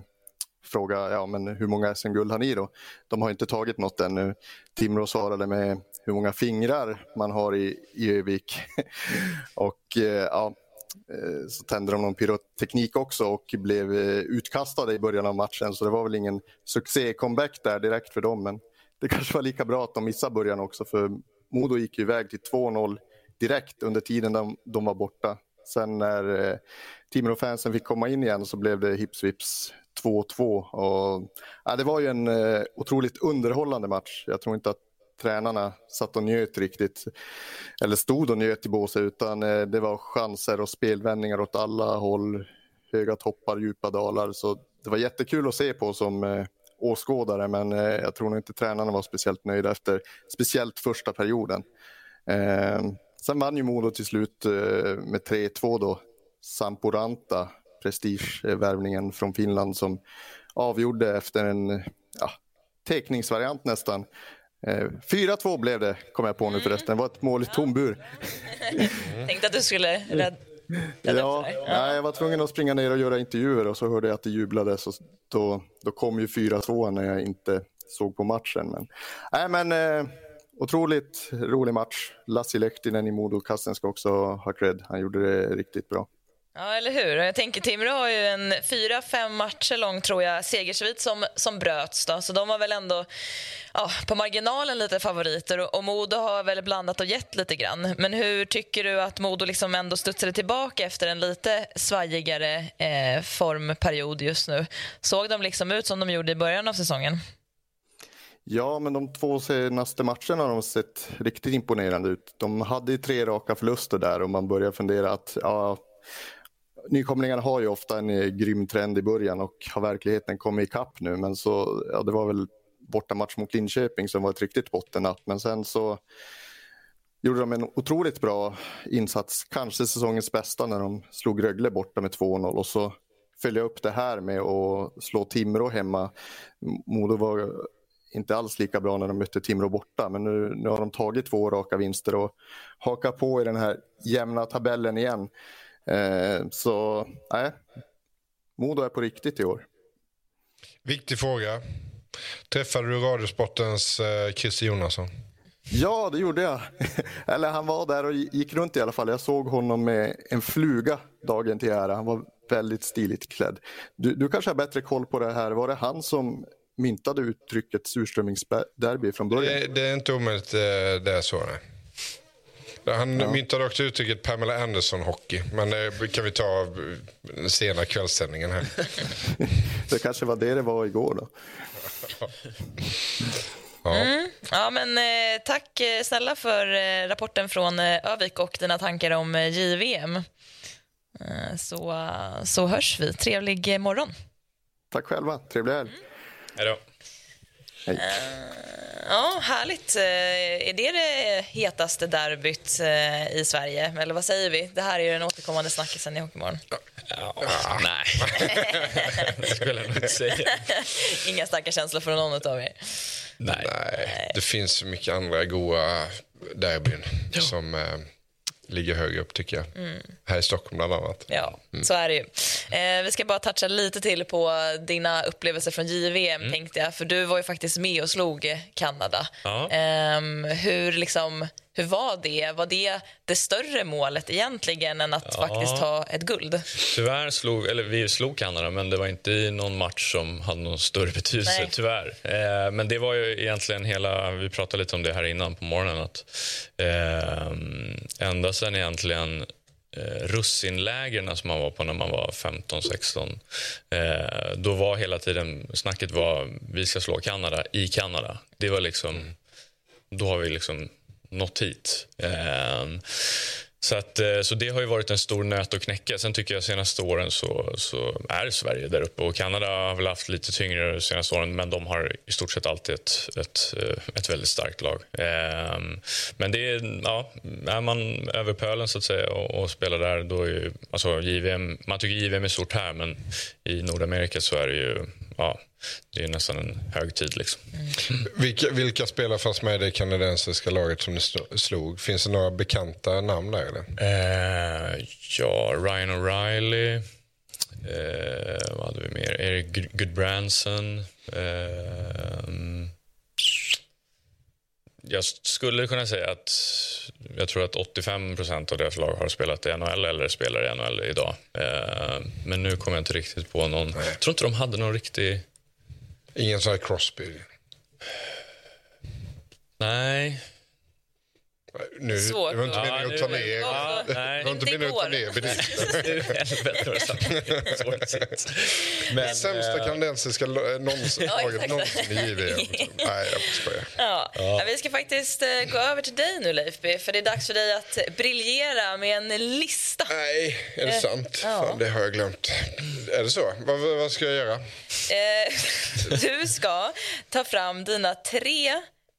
frågar ja, men hur många SM-guld har ni då? De har inte tagit något ännu. Timrå svarade med hur många fingrar man har i, i Övik. och eh, ja, eh, så tände de någon pyroteknik också och blev eh, utkastade i början av matchen så det var väl ingen succé-comeback där direkt för dem men det kanske var lika bra att de missade början också för Modo gick ju iväg till 2-0 direkt under tiden de, de var borta. Sen när eh, Timrå-fansen fick komma in igen så blev det hips vips 2-2. ja, det var ju en eh, otroligt underhållande match. Jag tror inte att tränarna satt och njöt riktigt, eller stod och njöt i båset, utan eh, det var chanser och spelvändningar åt alla håll. Höga toppar, djupa dalar. Så det var jättekul att se på som eh, åskådare men eh, jag tror nog inte tränarna var speciellt nöjda efter speciellt första perioden. Ehm, sen vann ju Modo till slut med 3-2 då. Samporanta, prestigevärvningen från Finland som avgjorde efter en ja, teckningsvariant nästan. 4-2 blev det, kom jag på nu förresten. Det var ett mål i tom bur. Tänkte att du skulle rädda Ja, ja. jag var tvungen att springa ner och göra intervjuer och så hörde jag att det jublades och då, då kom ju 4-2 när jag inte såg på matchen. Men, nej, men eh, otroligt rolig match. Lassi Lehtinen i Modokassen ska också ha cred. Han gjorde det riktigt bra. Ja, eller hur? Jag tänker Timrå har ju en fyra, fem matcher lång tror jag, segersvit som, som bröts. Då. Så de var väl ändå ja, på marginalen lite favoriter och, och Modo har väl blandat och gett lite grann. Men hur tycker du att Modo liksom ändå studsade tillbaka efter en lite svajigare eh, formperiod just nu? Såg de liksom ut som de gjorde i början av säsongen? Ja, men de två senaste matcherna har de sett riktigt imponerande ut. De hade ju tre raka förluster där och man börjar fundera att ja, nykomlingarna har ju ofta en eh, grym trend i början och har verkligheten kommit ikapp nu. Men så, ja, det var väl bortamatch mot Linköping som var ett riktigt bottennapp. Men sen så gjorde de en otroligt bra insats, kanske säsongens bästa när de slog Rögle borta med 2-0 och så följa upp det här med att slå Timrå hemma. Modo var inte alls lika bra när de mötte Timrå borta men nu, nu har de tagit två raka vinster och hakar på i den här jämna tabellen igen. Eh, så nej, Modo är på riktigt i år. Viktig fråga. Träffade du Radiosportens eh, Christer Jonasson? Ja, det gjorde jag. Eller han var där och gick runt i alla fall. Jag såg honom med en fluga dagen till ära. Han var väldigt stiligt klädd. Du, du kanske har bättre koll på det här. Var det han som myntade uttrycket surströmmingsderby från början? Det, det är inte omöjligt eh, det är så. Nej. Han ja. myntade också uttrycket Pamela Anderson-hockey. Men det kan vi ta den sena kvällssändningen här. det kanske var det det var igår då. ja. Mm. ja, men eh, tack eh, snälla för eh, rapporten från eh, Övik och dina tankar om eh, JVM. Eh, så, så hörs vi. Trevlig morgon. Tack själva. Trevlig helg. Mm. Hej då. Hej. Ja, härligt. Eh, är det det hetaste derbyt eh, i Sverige? Eller vad säger vi? Det här är ju den återkommande snackisen i Hockeymorgon. Ja, nej, det skulle jag nog inte säga. Inga starka känslor för någon av er? Nej. nej. Det finns så mycket andra goa derbyn ja. som eh, ligger högre upp tycker jag. Mm. Här i Stockholm bland annat. Ja, mm. så är det ju. Eh, vi ska bara toucha lite till på dina upplevelser från JVM mm. tänkte jag. För du var ju faktiskt med och slog Kanada. Ja. Eh, hur liksom hur var det? Var det det större målet egentligen än att ja. faktiskt ta ett guld? Tyvärr slog, eller vi slog Kanada, men det var inte i någon match som hade någon större betydelse, Nej. tyvärr. Eh, men det var ju egentligen hela, vi pratade lite om det här innan på morgonen, att eh, ända sen egentligen eh, russinlägren som man var på när man var 15-16. Eh, då var hela tiden snacket var vi ska slå Kanada i Kanada. Det var liksom, då har vi liksom nått hit. Eh, så, att, eh, så det har ju varit en stor nöt att knäcka. Sen tycker jag senaste åren så, så är Sverige där uppe. Och Kanada har väl haft lite tyngre de senaste åren men de har i stort sett alltid ett, ett, eh, ett väldigt starkt lag. Ehm, men det är, ja, är man över pölen så att säga och, och spelar där då är ju, alltså JVM, man tycker JVM är stort här men i Nordamerika så är det ju ja, det är nästan en högtid. Liksom. Mm. Vilka, vilka spelare fanns med i det kanadensiska laget som ni slog? Finns det några bekanta namn där? Eller? Eh, ja, Ryan O'Reilly. Eh, vad hade vi mer? Eric Goodbranson. Eh, jag skulle kunna säga att jag tror att 85 procent av deras lag har spelat i NHL eller spelar i NHL idag. Eh, men nu kommer jag inte riktigt på någon. Jag tror inte de hade någon riktig Ingen sån här Crosby? Nej. Nu, Svårt. Det var inte meningen att ta ner, Ja, det var inte meningen att ta bedriften. Men, Sämsta eh, kanadensiska någonsin, Ja, laget någonsin i JVM. Nej, jag skojar. Ja. Ja, Vi ska faktiskt eh, gå över till dig nu, Leif B, för det är dags för dig att briljera med en lista. Nej, är det Eh, sant? ja. Fan, det har jag glömt. Är det så? Vad, ska jag göra? Eh, Du ska ta fram dina tre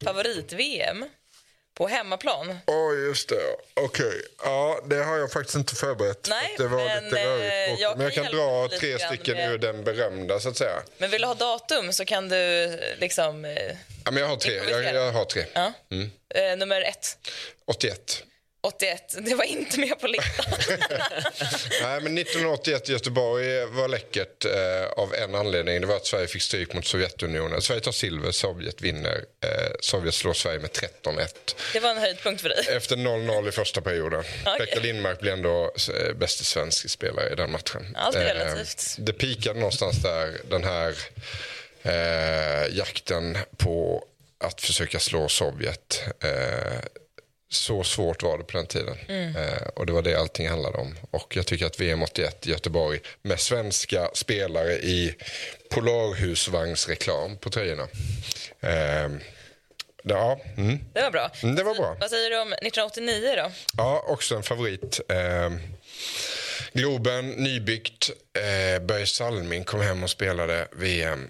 favorit-VM på hemmaplan. Åh, just det. Okej. Ja, det har jag faktiskt inte förberett. Nej, det var men, lite eh, rörigt. jag Men jag kan dra tre stycken med- ur den berömda, så att säga. Men vill du ha datum så kan du eh, liksom... eh, Ja, men jag har tre. Jag, jag har tre. Ja. Mm. Eh, nummer ett, 81. 81. Det var inte med på listan. Nej, men 1981 i Göteborg var läckert eh, av en anledning. Det var att Sverige fick stryk mot Sovjetunionen. Sverige tar silver, Sovjet vinner. Eh, Sovjet slår Sverige med 13-1. Det var en höjdpunkt för dig. Efter 0-0 i första perioden. Okej. Pekka Lindmark blev ändå eh, bäste svensk spelare i den matchen. Allt är Eh, relativt. det pikade någonstans där, den här eh, jakten på att försöka slå Sovjet. Så svårt var det på den tiden. Mm. Eh, och det var det allting handlade om. Och jag tycker att VM 81 i Göteborg med svenska spelare i Polarhusvagnsreklam på tröjorna. Eh, ja, mm. Det var bra. Mm, det var bra. Vad säger du om 1989 då? Ja, också en favorit. Eh, Globen, nybyggt. Eh, Börje Salming kom hem och spelade VM.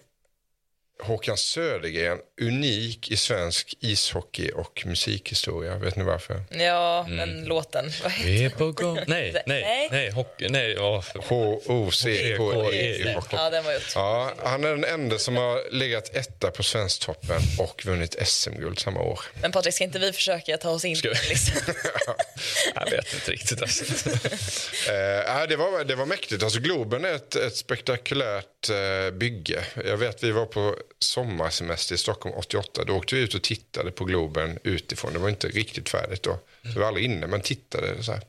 Håkan Södergren, unik i svensk ishockey och musikhistoria. Vet ni varför? Ja, Mm. men låten. Vi är på gång. Nej, nej, Nej. nej. Hockey, nej ja. H-O-C-K-E. den? Ja, den var gjort. Ja, han är den enda som har legat etta på Svensktoppen och vunnit SM-guld samma år. Men Patrik, ska inte vi försöka ta oss in Ska listan? Jag vet inte riktigt. Alltså. Ja, det, var, det var mäktigt. Alltså, Globen är ett, ett spektakulärt eh, bygge. Jag vet vi var på sommarsemester i Stockholm 88. Då åkte vi ut och tittade på Globen utifrån. Det var inte riktigt färdigt då. Vi var aldrig inne, men tittade så här.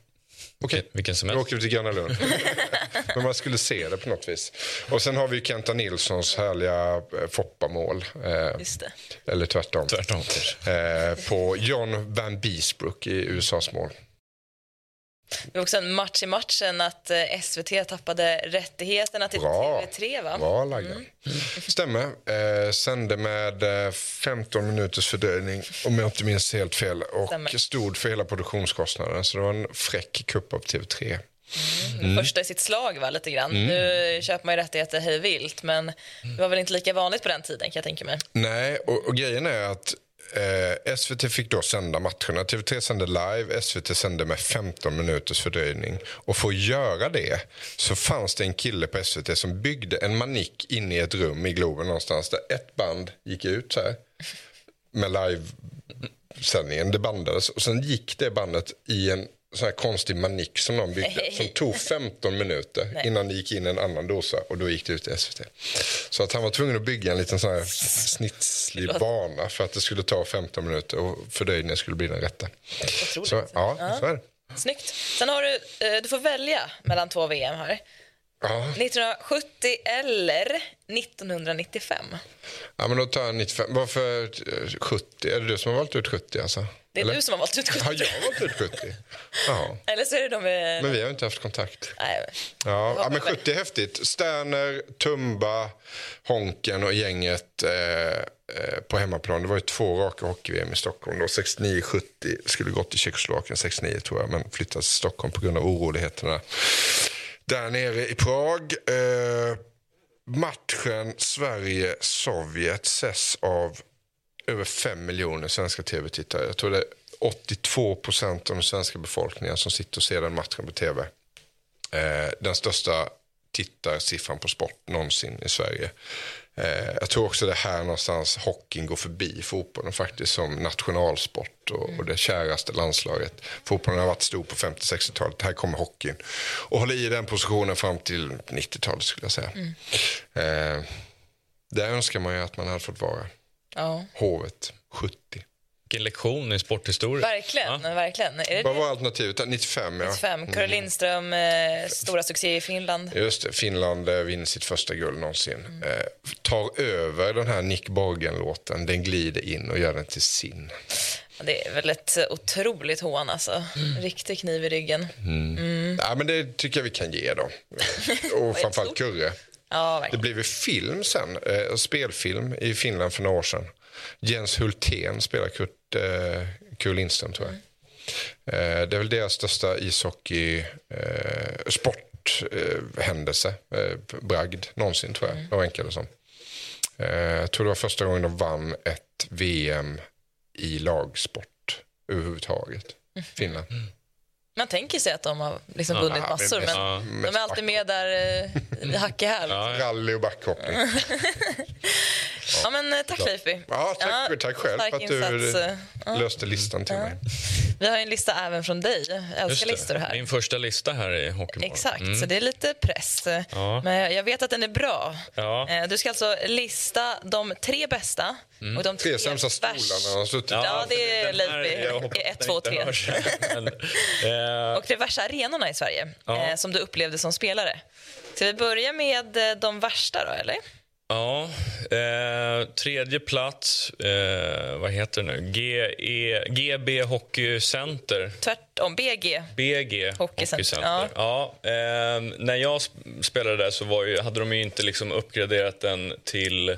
Okej, Vilken nu semester. åker vi till Gröna Lund. men man skulle se det på något vis. Och sen har vi Kenta Nilssons härliga eh, Foppa-mål. Eh, Just det. eller tvärtom. Tvärtom. Eh, på John Van Beesbrook i USAs mål. Det var också en match i matchen att eh, SVT tappade rättigheterna till Bra. TV3, va? Bra lagda. Stämmer. Eh, sände med eh, 15 minuters fördröjning, om jag inte minns helt fel. Och Stämmer. stod för hela produktionskostnaden. Så det var en fräck kupp av TV3. Första i sitt slag, va, lite grann. Nu köper man ju rättigheter hej vilt, men det var väl inte lika vanligt på den tiden, kan jag tänka mig. Nej, och, och grejen är att eh, SVT fick då sända matcherna. TV3 sände live, SVT sände med 15 minuters fördröjning. Och för att göra det så fanns det en kille på SVT som byggde en manik inne i ett rum i Globen någonstans där ett band gick ut så här med livesändningen. Det bandades och sen gick det bandet i en sån här konstig manik som de byggde som tog 15 minuter Nej. innan det gick in en annan dosa och då gick det ut i SVT. Så att han var tvungen att bygga en liten sån här snitslig bana för att det skulle ta 15 minuter och fördröjningen skulle bli den rätta. Otroligt. Så, ja, så är det. Snyggt. Sen har du, eh, du får välja mellan två VM här. Ja. 1970 eller 1995? ja, men då tar jag 95. Varför eh, 70? Är det du som har valt ut 70 alltså? Det är Eller? du som har valt ut 70. Ja, jag har valt ut 70. Ja. Eller så är det de med... Men vi har inte haft kontakt. Nej, Ja, ja, men väl. 70 är häftigt. Sterner, Tumba, Honken och gänget eh, eh, på hemmaplan. Det var ju två raka hockey-VM i Stockholm. Då. 69-70 skulle gått till Tjeckoslovakien 69 tror jag, men flyttades till Stockholm på grund av oroligheterna där nere i Prag. Eh, matchen Sverige-Sovjet ses av över 5 miljoner svenska tv-tittare. Jag tror det är 82 procent av den svenska befolkningen som sitter och ser den matchen på tv. Eh, den största tittarsiffran på sport någonsin i Sverige. Eh, jag tror också det är här någonstans hockeyn går förbi fotbollen faktiskt som nationalsport och, och det käraste landslaget. Fotbollen har varit stor på 50-60-talet. Här kommer hockeyn och håller i den positionen fram till 90-talet skulle jag säga. Eh, där önskar man ju att man hade fått vara. ja. Hovet 70. Vilken lektion i sporthistoria. Verkligen, verkligen. Är det Vad var alternativet? 95 ja. 95? Karol Lindström, eh, stora succé i Finland. Just det, Finland eh, vinner sitt första guld någonsin. Eh, tar över den här Nick Borgen-låten, den glider in och gör den till sin. Det är väl ett otroligt hån alltså. Riktig kniv i ryggen. Ja, men det tycker jag vi kan ge dem. Och framförallt Kurre. Ja, Det blev ju film sen, eh, spelfilm i Finland för några år sedan. Jens Hultén spelar Kurt, eh, Kurt Lindström tror jag. Eh, det är väl deras största ishockey eh, sporthändelse, eh, bragd någonsin tror jag. De enkelt som. Eh, jag tror det var första gången de vann ett VM i lagsport överhuvudtaget. Finland. Man tänker sig att de har liksom Ja, vunnit men massor, men mest de är alltid med där eh, hack i häl. Ja. Rally och backhoppning. men eh, tack Leifi. Ja, tack, tack själv för att du insats, eh. löste listan till mig. Vi har en lista även från dig. Jag älskar det. listor här. Min första lista här i Hockeymorgon. Exakt, så det är lite press. Ja. Men jag vet att den är bra. Ja. Eh, Du ska alltså lista de tre bästa och de Tre sämsta stolarna har suttit Ja, det är här- Leifby. jag hoppas I ett, den två, inte tre. hörs. Men, eh, Och de värsta arenorna i Sverige Ja. eh, som du upplevde som spelare. Ska vi börja med eh, de värsta då, eller? Ja, eh, tredje plats, eh, vad heter det nu? GE, GB Hockey Center. Tvärtom, BG. BG Hockeycenter, Ja. eh, när jag sp- spelade där så var ju, hade de ju inte liksom uppgraderat den till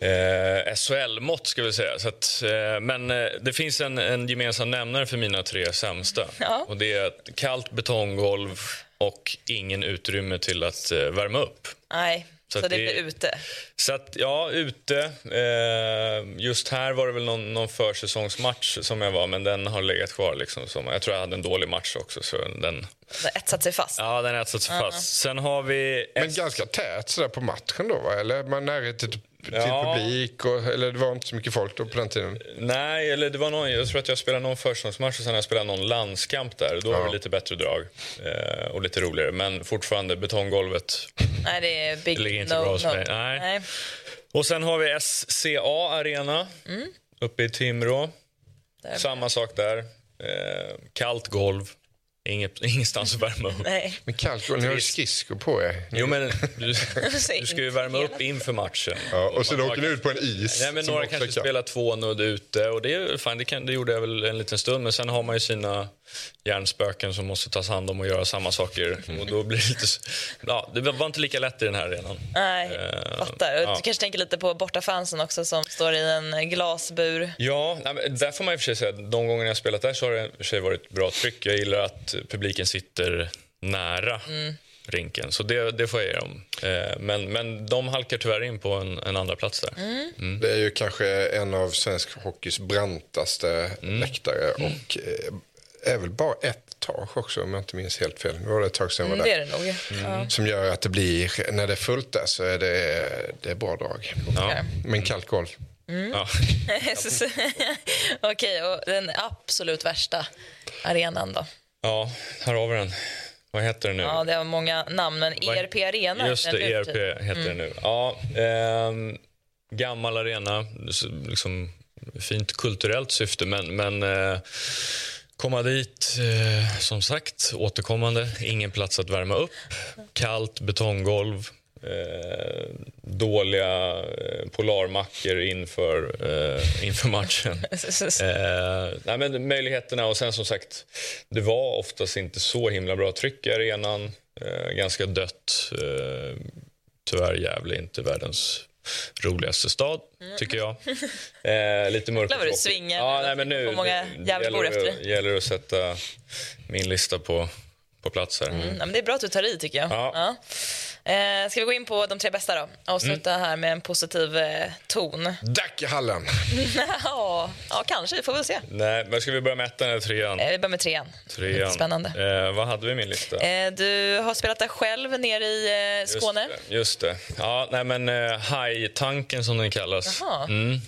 eh, SHL-mått, ska vi säga. Så att, eh, men eh, det finns en, en gemensam nämnare för mina tre sämsta. Ja. Och det är ett kallt betonggolv och ingen utrymme till att eh, värma upp. Nej, så, Så det blir ute. Så att, ja, ute. Eh, just här var det väl någon, någon försäsongsmatch som jag var, men den har legat kvar. Liksom, som, jag tror jag hade en dålig match också. Så den, har etsat sig fast. ja, den har etsat sig fast. Sen har vi... Men ganska tät sådär på matchen då va? Eller man närhet till, till Ja. publik? Och, eller det var inte så mycket folk då på den tiden? Nej, eller det var någon, jag tror att jag spelade någon försäsongsmatch och sen jag spelat någon landskamp där. Då var Ja. det lite bättre drag eh, och lite roligare. Men fortfarande betonggolvet. Nej, det är big Det ligger inte no, bra hos no. mig. Nej. Nej. Och sen har vi SCA Arena uppe i Timrå. Där. Samma sak där. Eh, kallt golv. Inget, ingenstans att värma upp. Nej. Men kallt, ni har skridskor på er. Jo, men du, du ska ju värma upp inför matchen. Ja, och sen åker ni ut på en is. Nej, men några kanske kallt. spelar två nudd ute och det, är, fan, det, kan, det gjorde jag väl en liten stund. Men sen har man ju sina hjärnspöken som måste tas hand om och göra samma saker. Och då blir det lite... Ja, det var inte lika lätt i den här arenan. Nej, Eh, fattar. Och ja. Du kanske tänker lite på bortafansen också som står i en glasbur. Ja, där får man i och för sig säga de gånger jag har spelat där så har det i och för sig varit bra tryck. Jag gillar att publiken sitter nära rinken, så det, det får jag ge dem. Eh, Men, men de halkar tyvärr in på en, en andra plats där. Det är ju kanske en av svensk hockeys brantaste Mm. läktare och eh, är väl bara ett tak också om jag inte minns helt fel. Nu var det ett tag sedan jag Mm, var det där. är det nog. Ja. Som gör att det blir, när det är fullt där så är det, det är bra drag. Ja. Men kallt golv. Ja. Okej, och den absolut värsta arenan då? ja, här har vi den. Vad heter den nu? Ja, det har många namn, men ERP Arena. Just det? ERP heter det nu. Ja, ehm, gammal arena, liksom, fint kulturellt syfte, men, men eh, Komma dit, eh, som sagt, återkommande. Ingen plats att värma upp. Kallt betonggolv. Eh, dåliga eh, polarmackor inför, eh, inför matchen. eh, nej, men möjligheterna och sen som sagt, det var oftast inte så himla bra tryck i arenan. Eh, ganska dött. Eh, tyvärr Gävle inte världens roligaste stad, Mm. tycker jag. Eh, lite mörk och tråkig. Ja, nej, men nu många Gävlebor gäller, efter det- gäller att sätta min lista på, på plats här. Mm, ja, men det är bra att du tar i, tycker jag. Ja. Ja. Eh, ska vi gå in på de tre bästa då? Avsluta Mm. här med en positiv eh, ton. Dackehallen. ja, ja, kanske. Vi får väl se. Nej, men ska vi börja med ettan eller trean? Eh, vi börjar med trean. trean. Lite spännande. Eh, vad hade vi i min lista? Eh, du har spelat där själv nere i eh, Skåne. Just det. Just det. Ja, nej, men eh, hajtanken som den kallas. Jaha. Mm.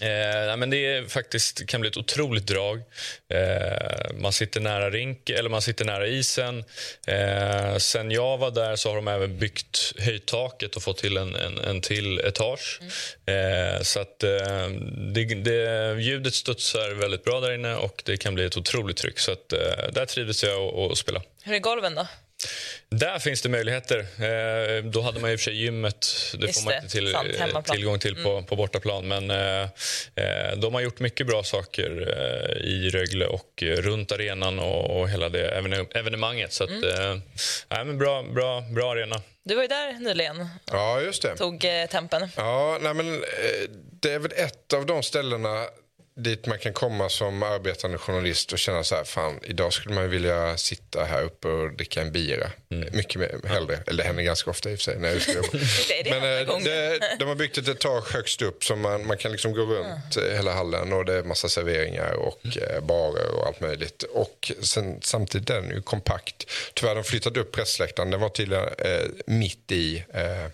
Eh, nej, men det är faktiskt, kan bli ett otroligt drag. Eh, man sitter nära rink, eller man sitter nära isen. Eh, sen jag var där så har de även byggt höjt taket och fått till en, en, en till etage. Eh, så att eh, det, det, ljudet studsar väldigt bra där inne och det kan bli ett otroligt tryck. Så att, eh, där trivdes jag att spela. Hur är golven då? Där finns det möjligheter. Eh, då hade man i och för sig gymmet. Det Just får man det, inte till, sant, eh. Mm. tillgång till på, på bortaplan. Men eh, eh, de har gjort mycket bra saker eh, i Rögle och runt arenan och, och hela det evene- evenemanget. Så att, Mm. eh, nej, men bra, bra, bra arena. Du var ju där nyligen. Ja, just det. Tog eh, tempen. Ja, nej men, eh, det är väl ett av de ställena dit man kan komma som arbetande journalist och känna så här, fan, idag skulle man vilja sitta här uppe och dricka en bira. Mycket mer, hellre. Eller det händer ganska ofta i och för sig när jag. Det är det Men eh, det, de har byggt ett etage högst upp så man, man kan liksom gå runt eh, hela hallen och det är massa serveringar och eh, barer och allt möjligt. Och sen, samtidigt är den ju kompakt. Tyvärr har de flyttat upp pressläktaren. Den var tidigare eh, mitt i eh,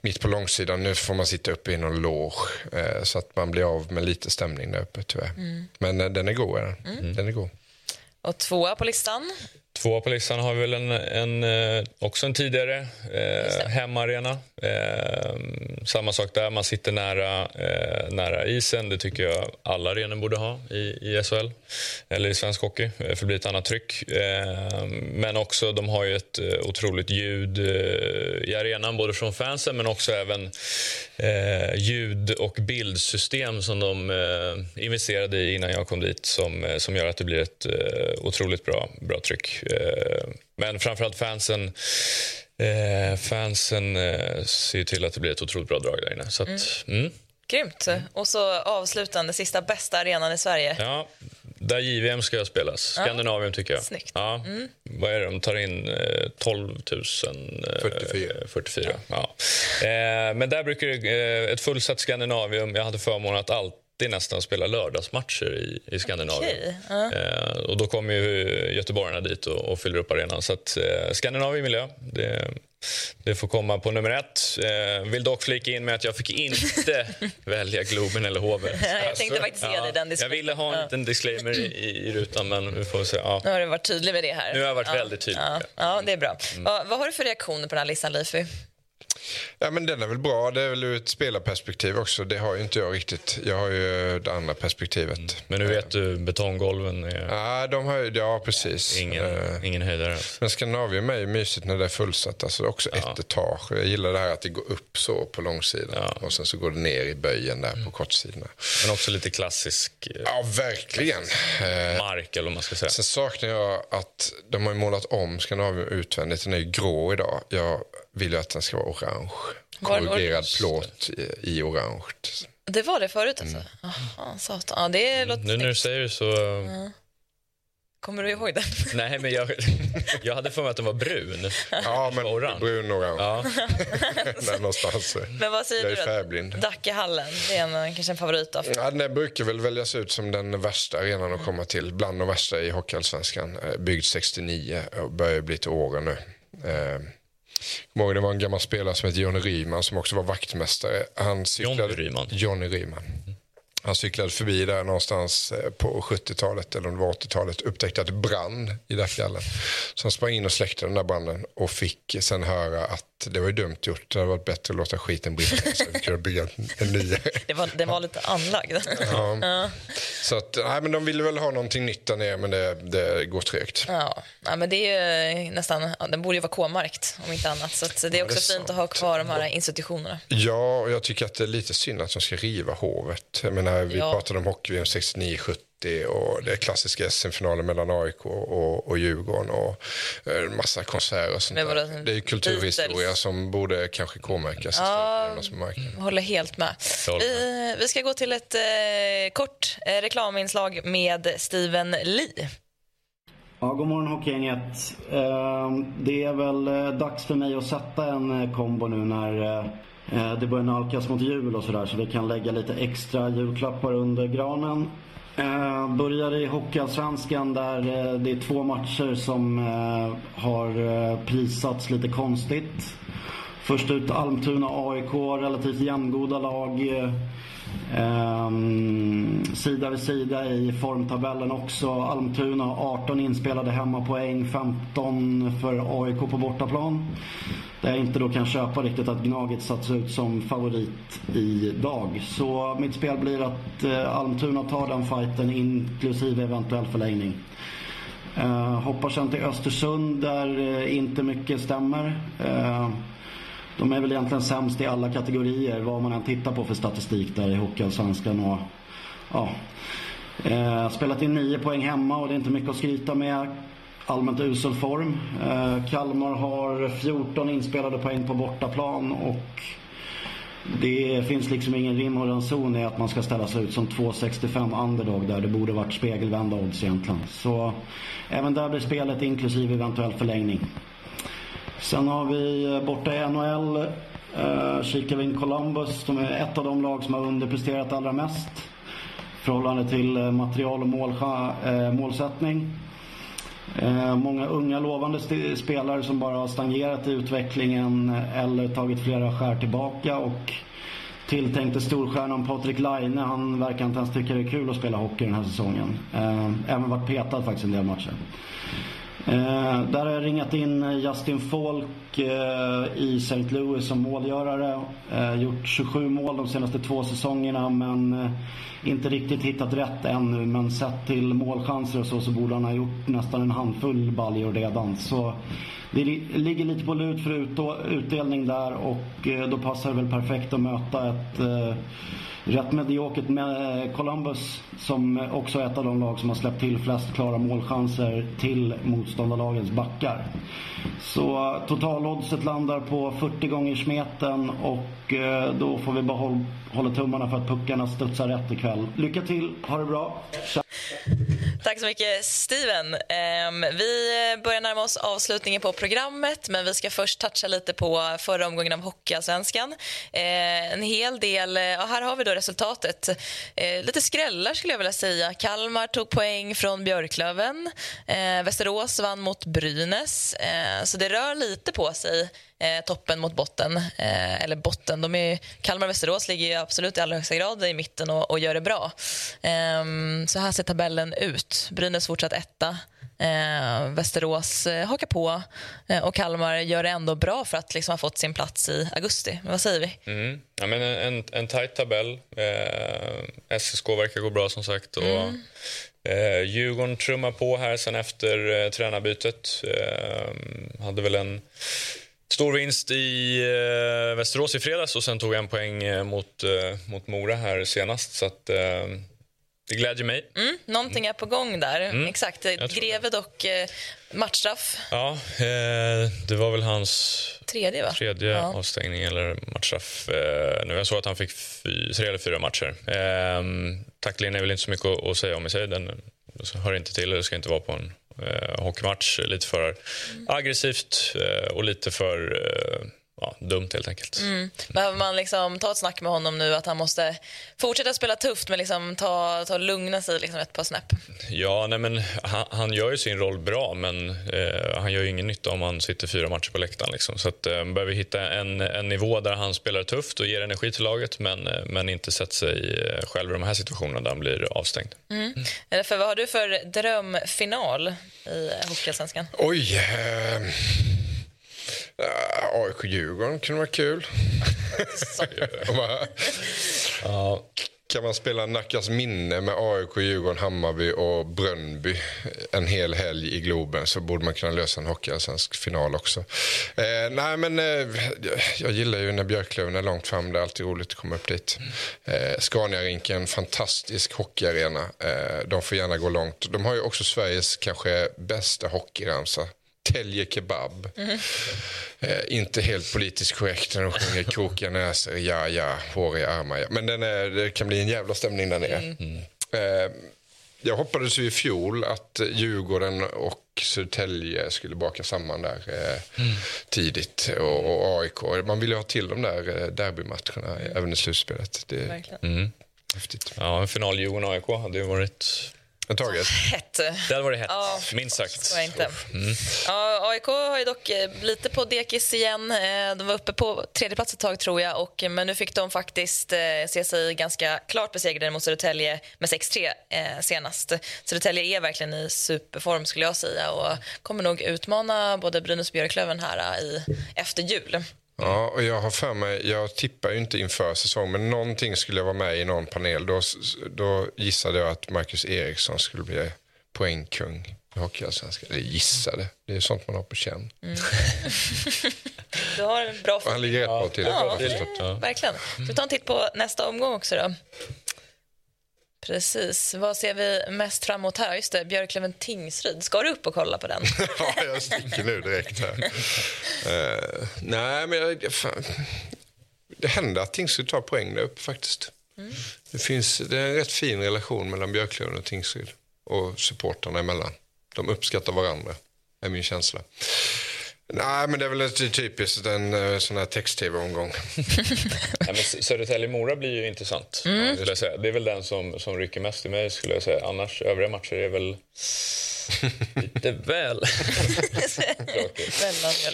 mitt på långsidan. Nu får man sitta uppe i någon loge eh, så att man blir av med lite stämning där uppe tyvärr. Men eh, den är god. Är den. den är god. Och tvåa på listan. Två på listan har vi väl en, en, eh, också en tidigare eh, hemmaarena. Eh, samma sak där, man sitter nära, eh, nära isen. Det tycker jag alla arenor borde ha i, i SHL eller i svensk hockey, eh, för det blir ett annat tryck. Eh, men också, de har ju ett otroligt ljud i arenan, både från fansen men också även ljud och bildsystem som de investerade i innan jag kom dit som, som gör att det blir ett otroligt bra, bra tryck. Eh, men framförallt fansen Eh, fansen eh, ser ju till att det blir ett otroligt bra drag där inne. Så att, mm. Grymt. Och så avslutande, sista bästa arenan i Sverige. Ja, där JVM ska spelas. Skandinavien tycker jag. Snyggt. Ja. Vad är det? De tar in eh, 12 000... Eh, 44. 44. Ja. Eh, men där brukar det, eh, ett fullsatt Skandinavium. Jag hade förmånen att alltid nästan spela lördagsmatcher i, i Skandinavien. Okej, ja. Eh, och då kommer ju göteborgarna dit och, och fyller upp arenan. Så att, eh, Skandinavien jag. Det, det får komma på nummer ett. Eh, vill dock flika in med att jag fick inte välja Globen eller Hovet. Jag tänkte faktiskt ge dig den Jag ville ha en Ja. liten disclaimer i, i rutan, men vi får se. Ja. Nu har du varit tydlig med det här. Nu har jag varit ja. väldigt tydlig. Ja, ja det är bra. Ja, vad har du för reaktioner på den här listan, Leify? Ja, men den är väl bra. Det är väl ur ett spelarperspektiv också. Det har ju inte jag riktigt. Jag har ju det andra perspektivet. Men nu vet du, betonggolven är Ja, de har ju, ja precis. ingen, Eh, ingen höjdare. Men Skandinavium är ju mysigt när det är fullsatt. Alltså också ett etage. Jag gillar det här att det går upp så på långsidan. Ja. Och sen så går det ner i böjen där på kortsidorna. Men också lite klassisk eh, Ja, verkligen. Eh, mark, eller vad man ska säga. Sen saknar jag att de har målat om Skandinavium utvändigt. Den är ju grå idag. Jag vill ju att den ska vara orange. Korrugerad orange? plåt i, i orange. Det var det förut alltså? Jaha, satan. Ja, det låter Nu när du säger det så... Kommer du ihåg den? Nej, men jag, jag hade för mig att den var brun. Ja, men Orange. brun orange. Ja. Där någonstans. Men vad säger Jag är du då? färgblind. Dackehallen, det är en, kanske en favorit då? Ja, den brukar väl väljas ut som den värsta arenan att komma till. Bland de värsta i Hockeyallsvenskan. Eh, Byggd 69 och börjar bli till åren nu. Kommer det var en gammal spelare som hette Johnny Ryman som också var vaktmästare. Han cyklade, Johnny Ryman? Johnny Ryman. Han cyklade förbi där någonstans eh, på 70-talet eller om det var 80-talet. Upptäckte att det brann i Dackehallen. Så han sprang in och släckte den där branden och fick sen höra att Det var ju dumt gjort. Det hade varit bättre att låta skiten brinna så vi kunde bygga en, ny. Det var, den var lite anlagd. Ja. Ja. Så att, nej, men de ville väl ha någonting nytt där nere, men det, det går trögt. Ja, ja, men det är nästan, ja, den borde ju vara K-markt om inte annat. Så det är Ja, också det är fint att ha kvar de här institutionerna. Ja, och jag tycker att det är lite synd att de ska riva hovet. Jag menar, vi Ja. pratade om hockey 69-70 och det klassiska SM-finalen mellan AIK och, och Djurgården och eh, en massa konserter och sånt där. Det är kulturhistoria Beatles? som borde kanske K-märkas Ja. Håller helt med. Vi, vi ska gå till ett eh, kort eh, reklaminslag med Steven Lee. Ja, god morgon Hockeygänget. Eh, Det är väl eh, dags för mig att sätta en kombo nu när det börjar nalkas mot jul och sådär så vi kan lägga lite extra julklappar under granen. Eh, Börjar i Hockeyallsvenskan där eh, det är två matcher som eh, har eh, prisats lite konstigt. Först ut Almtuna AIK, relativt jämngoda lag. Eh, eh, sida vid sida i formtabellen också. Almtuna 18 inspelade hemmapoäng, 15 för AIK på bortaplan. Där jag inte då kan köpa riktigt att Gnaget satts ut som favorit idag. Så mitt spel blir att eh, Almtuna tar den fighten inklusive eventuell förlängning. Eh, hoppar sen till Östersund där eh, inte mycket stämmer. Eh, de är väl egentligen sämst i alla kategorier vad man än tittar på för statistik där i Hockeyallsvenskan. Och, ja, eh, spelat in 9 poäng hemma och det är inte mycket att skryta med. Allmänt usel form. Eh, Kalmar har 14 inspelade poäng på bortaplan och det finns liksom ingen rim och ranson i att man ska ställa sig ut som 2,65 underdog där det borde varit spegelvända odds egentligen. Så även där blir spelet inklusive eventuell förlängning. Sen har vi eh, borta i NHL, eh, kikar vi in Columbus. De är ett av de lag som har underpresterat allra mest. I förhållande till eh, material och mål, eh, målsättning. Eh, många unga lovande st- spelare som bara har stagnerat i utvecklingen eller tagit flera skär tillbaka. Och tilltänkte storstjärnan Patrik Laine, han verkar inte ens tycka det är kul att spela hockey den här säsongen. Eh, även varit petad faktiskt en del matcher. Eh, där har jag ringat in eh, Justin Falk eh, i St. Louis som målgörare. Eh, gjort 27 mål de senaste två säsongerna men eh, inte riktigt hittat rätt ännu. Men sett till målchanser och så, så borde han ha gjort nästan en handfull baljor redan. Så det li- ligger lite på lut för ut- utdelning där och eh, då passar det väl perfekt att möta ett eh, rätt mediokert med eh, Columbus som också är ett av de lag som har släppt till flest klara målchanser till motståndarlagens backar. Så eh, totaloddset landar på 40 gånger smeten och eh, då får vi bara hålla tummarna för att puckarna studsar rätt ikväll. Lycka till, ha det bra. Tja. Tack så mycket, Steven. Ehm, vi börjar närma oss avslutningen på programmet men vi ska först toucha lite på förra omgången av Hockeyallsvenskan. Ehm, en hel del, ja, här har vi då resultatet. Ehm, lite skrällar skulle jag vilja säga. Kalmar tog poäng från Björklöven. Västerås vann mot Brynäs. Så det rör lite på sig eh, toppen mot botten. Eh, eller botten, de är, Kalmar och Västerås ligger ju absolut i allra högsta grad i mitten och, och gör det bra. Ehm, så här ser tabellen ut. Brynäs fortsatt etta. Eh, Västerås eh, hakar på eh, och Kalmar gör det ändå bra för att liksom ha fått sin plats i augusti. Men vad säger vi? Mm. Ja, men en, en, en tajt tabell. Eh, SSK verkar gå bra, som sagt. Och, Mm. eh, Djurgården trummar på här sen efter eh, tränarbytet. Eh, hade väl en stor vinst i eh, Västerås i fredags och sen tog en poäng eh, mot, eh, mot Mora här senast. Så att, eh, det glädjer mig. Mm, någonting är på gång där. Mm, Exakt. jag Greve dock eh, matchstraff. Ja, eh, det var väl hans Tredje, va? tredje Ja. avstängning eller matchstraff. Nu jag såg att han fick tre eller fyra matcher. Eh, tacklingen är väl inte så mycket att, att säga om i sig. Den hör inte till, eller ska inte vara på en eh, hockeymatch. Lite för aggressivt eh, och lite för eh, ja, dumt helt enkelt. Mm. Behöver man liksom ta ett snack med honom nu att han måste fortsätta spela tufft men liksom ta, ta lugna sig liksom ett par snäpp? Ja, nej men han, han gör ju sin roll bra men eh, han gör ju ingen nytta om han sitter fyra matcher på läktaren. Liksom. Så att, eh, man behöver hitta en, en nivå där han spelar tufft och ger energi till laget men, eh, men inte sätter sig eh, själv i de här situationerna där han blir avstängd. Mm. Eller för vad har du för drömfinal i Hockeyallsvenskan? Oj. Eh, AIK-Djurgården kunde vara kul. ja. Kan man spela Nackas minne med AIK, Djurgården, Hammarby och Brönnby en hel helg i Globen så borde man kunna lösa en hockeyallsvensk final också. Eh, nej, men eh, jag gillar ju när Björklöven är långt fram. Det är alltid roligt att komma upp dit. Eh, Scaniarinken, fantastisk hockeyarena. Eh, de får gärna gå långt. De har ju också Sveriges kanske bästa hockeyramsa. Telge kebab. Mm. Eh, inte helt politiskt korrekt när de sjunger krokiga näsor, ja, ja, hår i armar. Ja. Men den är, det kan bli en jävla stämning där nere. Mm. Eh, jag hoppades ju i fjol att Djurgården och Södertälje skulle baka samman där eh, mm. tidigt. Och, och, AIK. Man vill ju ha till de där eh, derbymatcherna mm. även i slutspelet. Det är mm. häftigt. Ja, en final Djurgården-AIK hade ju varit taget. Hett. Det hade varit hett, ja, minst sagt. Inte. Mm. Ja, AIK har ju dock eh, lite på dekis igen. Eh, de var uppe på tredje plats ett tag, tror jag. Och, men nu fick de faktiskt eh, se sig ganska klart besegrade mot Södertälje med 6-3 senast. Södertälje är verkligen i superform, skulle jag säga och kommer nog utmana både Brynäs och Björklöven här i, efter jul. Ja, och jag har för mig, jag tippar ju inte inför säsong, men någonting skulle jag vara med i någon panel. Då, då gissade jag att Marcus Eriksson skulle bli poängkung i Hockeyallsvenskan. Eller gissade, det är sånt man har på känn. Mm. du har en bra... Han ligger rätt bra till. Ja, ja, verkligen. Ska vi ta en titt på nästa omgång också då? Precis. Vad ser vi mest fram emot här? Just det, Björklöven Tingsryd. Ska du upp och kolla på den? ja, jag sticker nu direkt här. uh, nej, men jag, fan, det händer att Tingsryd tar poäng där uppe faktiskt. Mm. Det, finns, det är en rätt fin relation mellan Björklöven och Tingsryd och supporterna emellan. De uppskattar varandra, är min känsla. Nej, men det är väl typiskt en eh, sån här text-tv-omgång. Södertälje-Mora blir ju intressant. Mm. Skulle jag säga. Det är väl den som, som rycker mest i mig. skulle jag säga. Annars, övriga matcher är väl lite väl...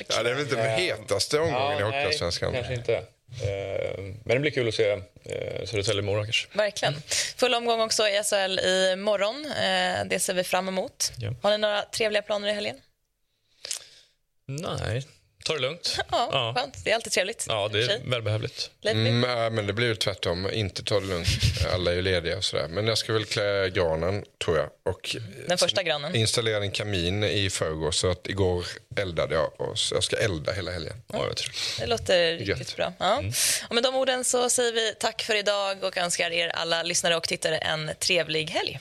ja, det är väl inte den hetaste omgången ja, i Hockeyallsvenskan. kanske inte. Eh, men det blir kul att se eh, Södertälje-Mora kanske. Verkligen. Full omgång också i SHL i morgon. Det ser vi fram emot. Ja. Har ni några trevliga planer i helgen? Nej, ta det lugnt. Ja, ja. Skönt. Det är alltid trevligt. Ja, det är välbehövligt. Mm, men det blir ju tvärtom. Inte ta det lugnt. Alla är ju lediga och sådär. Men jag ska väl klä granen, tror jag. Och Den första granen? Installera en kamin i förrgår. Så att igår eldade jag och så jag ska elda hela helgen. Ja, jag tror. Det låter riktigt bra. Ja. Mm. Och med de orden så säger vi tack för idag och önskar er alla lyssnare och tittare en trevlig helg.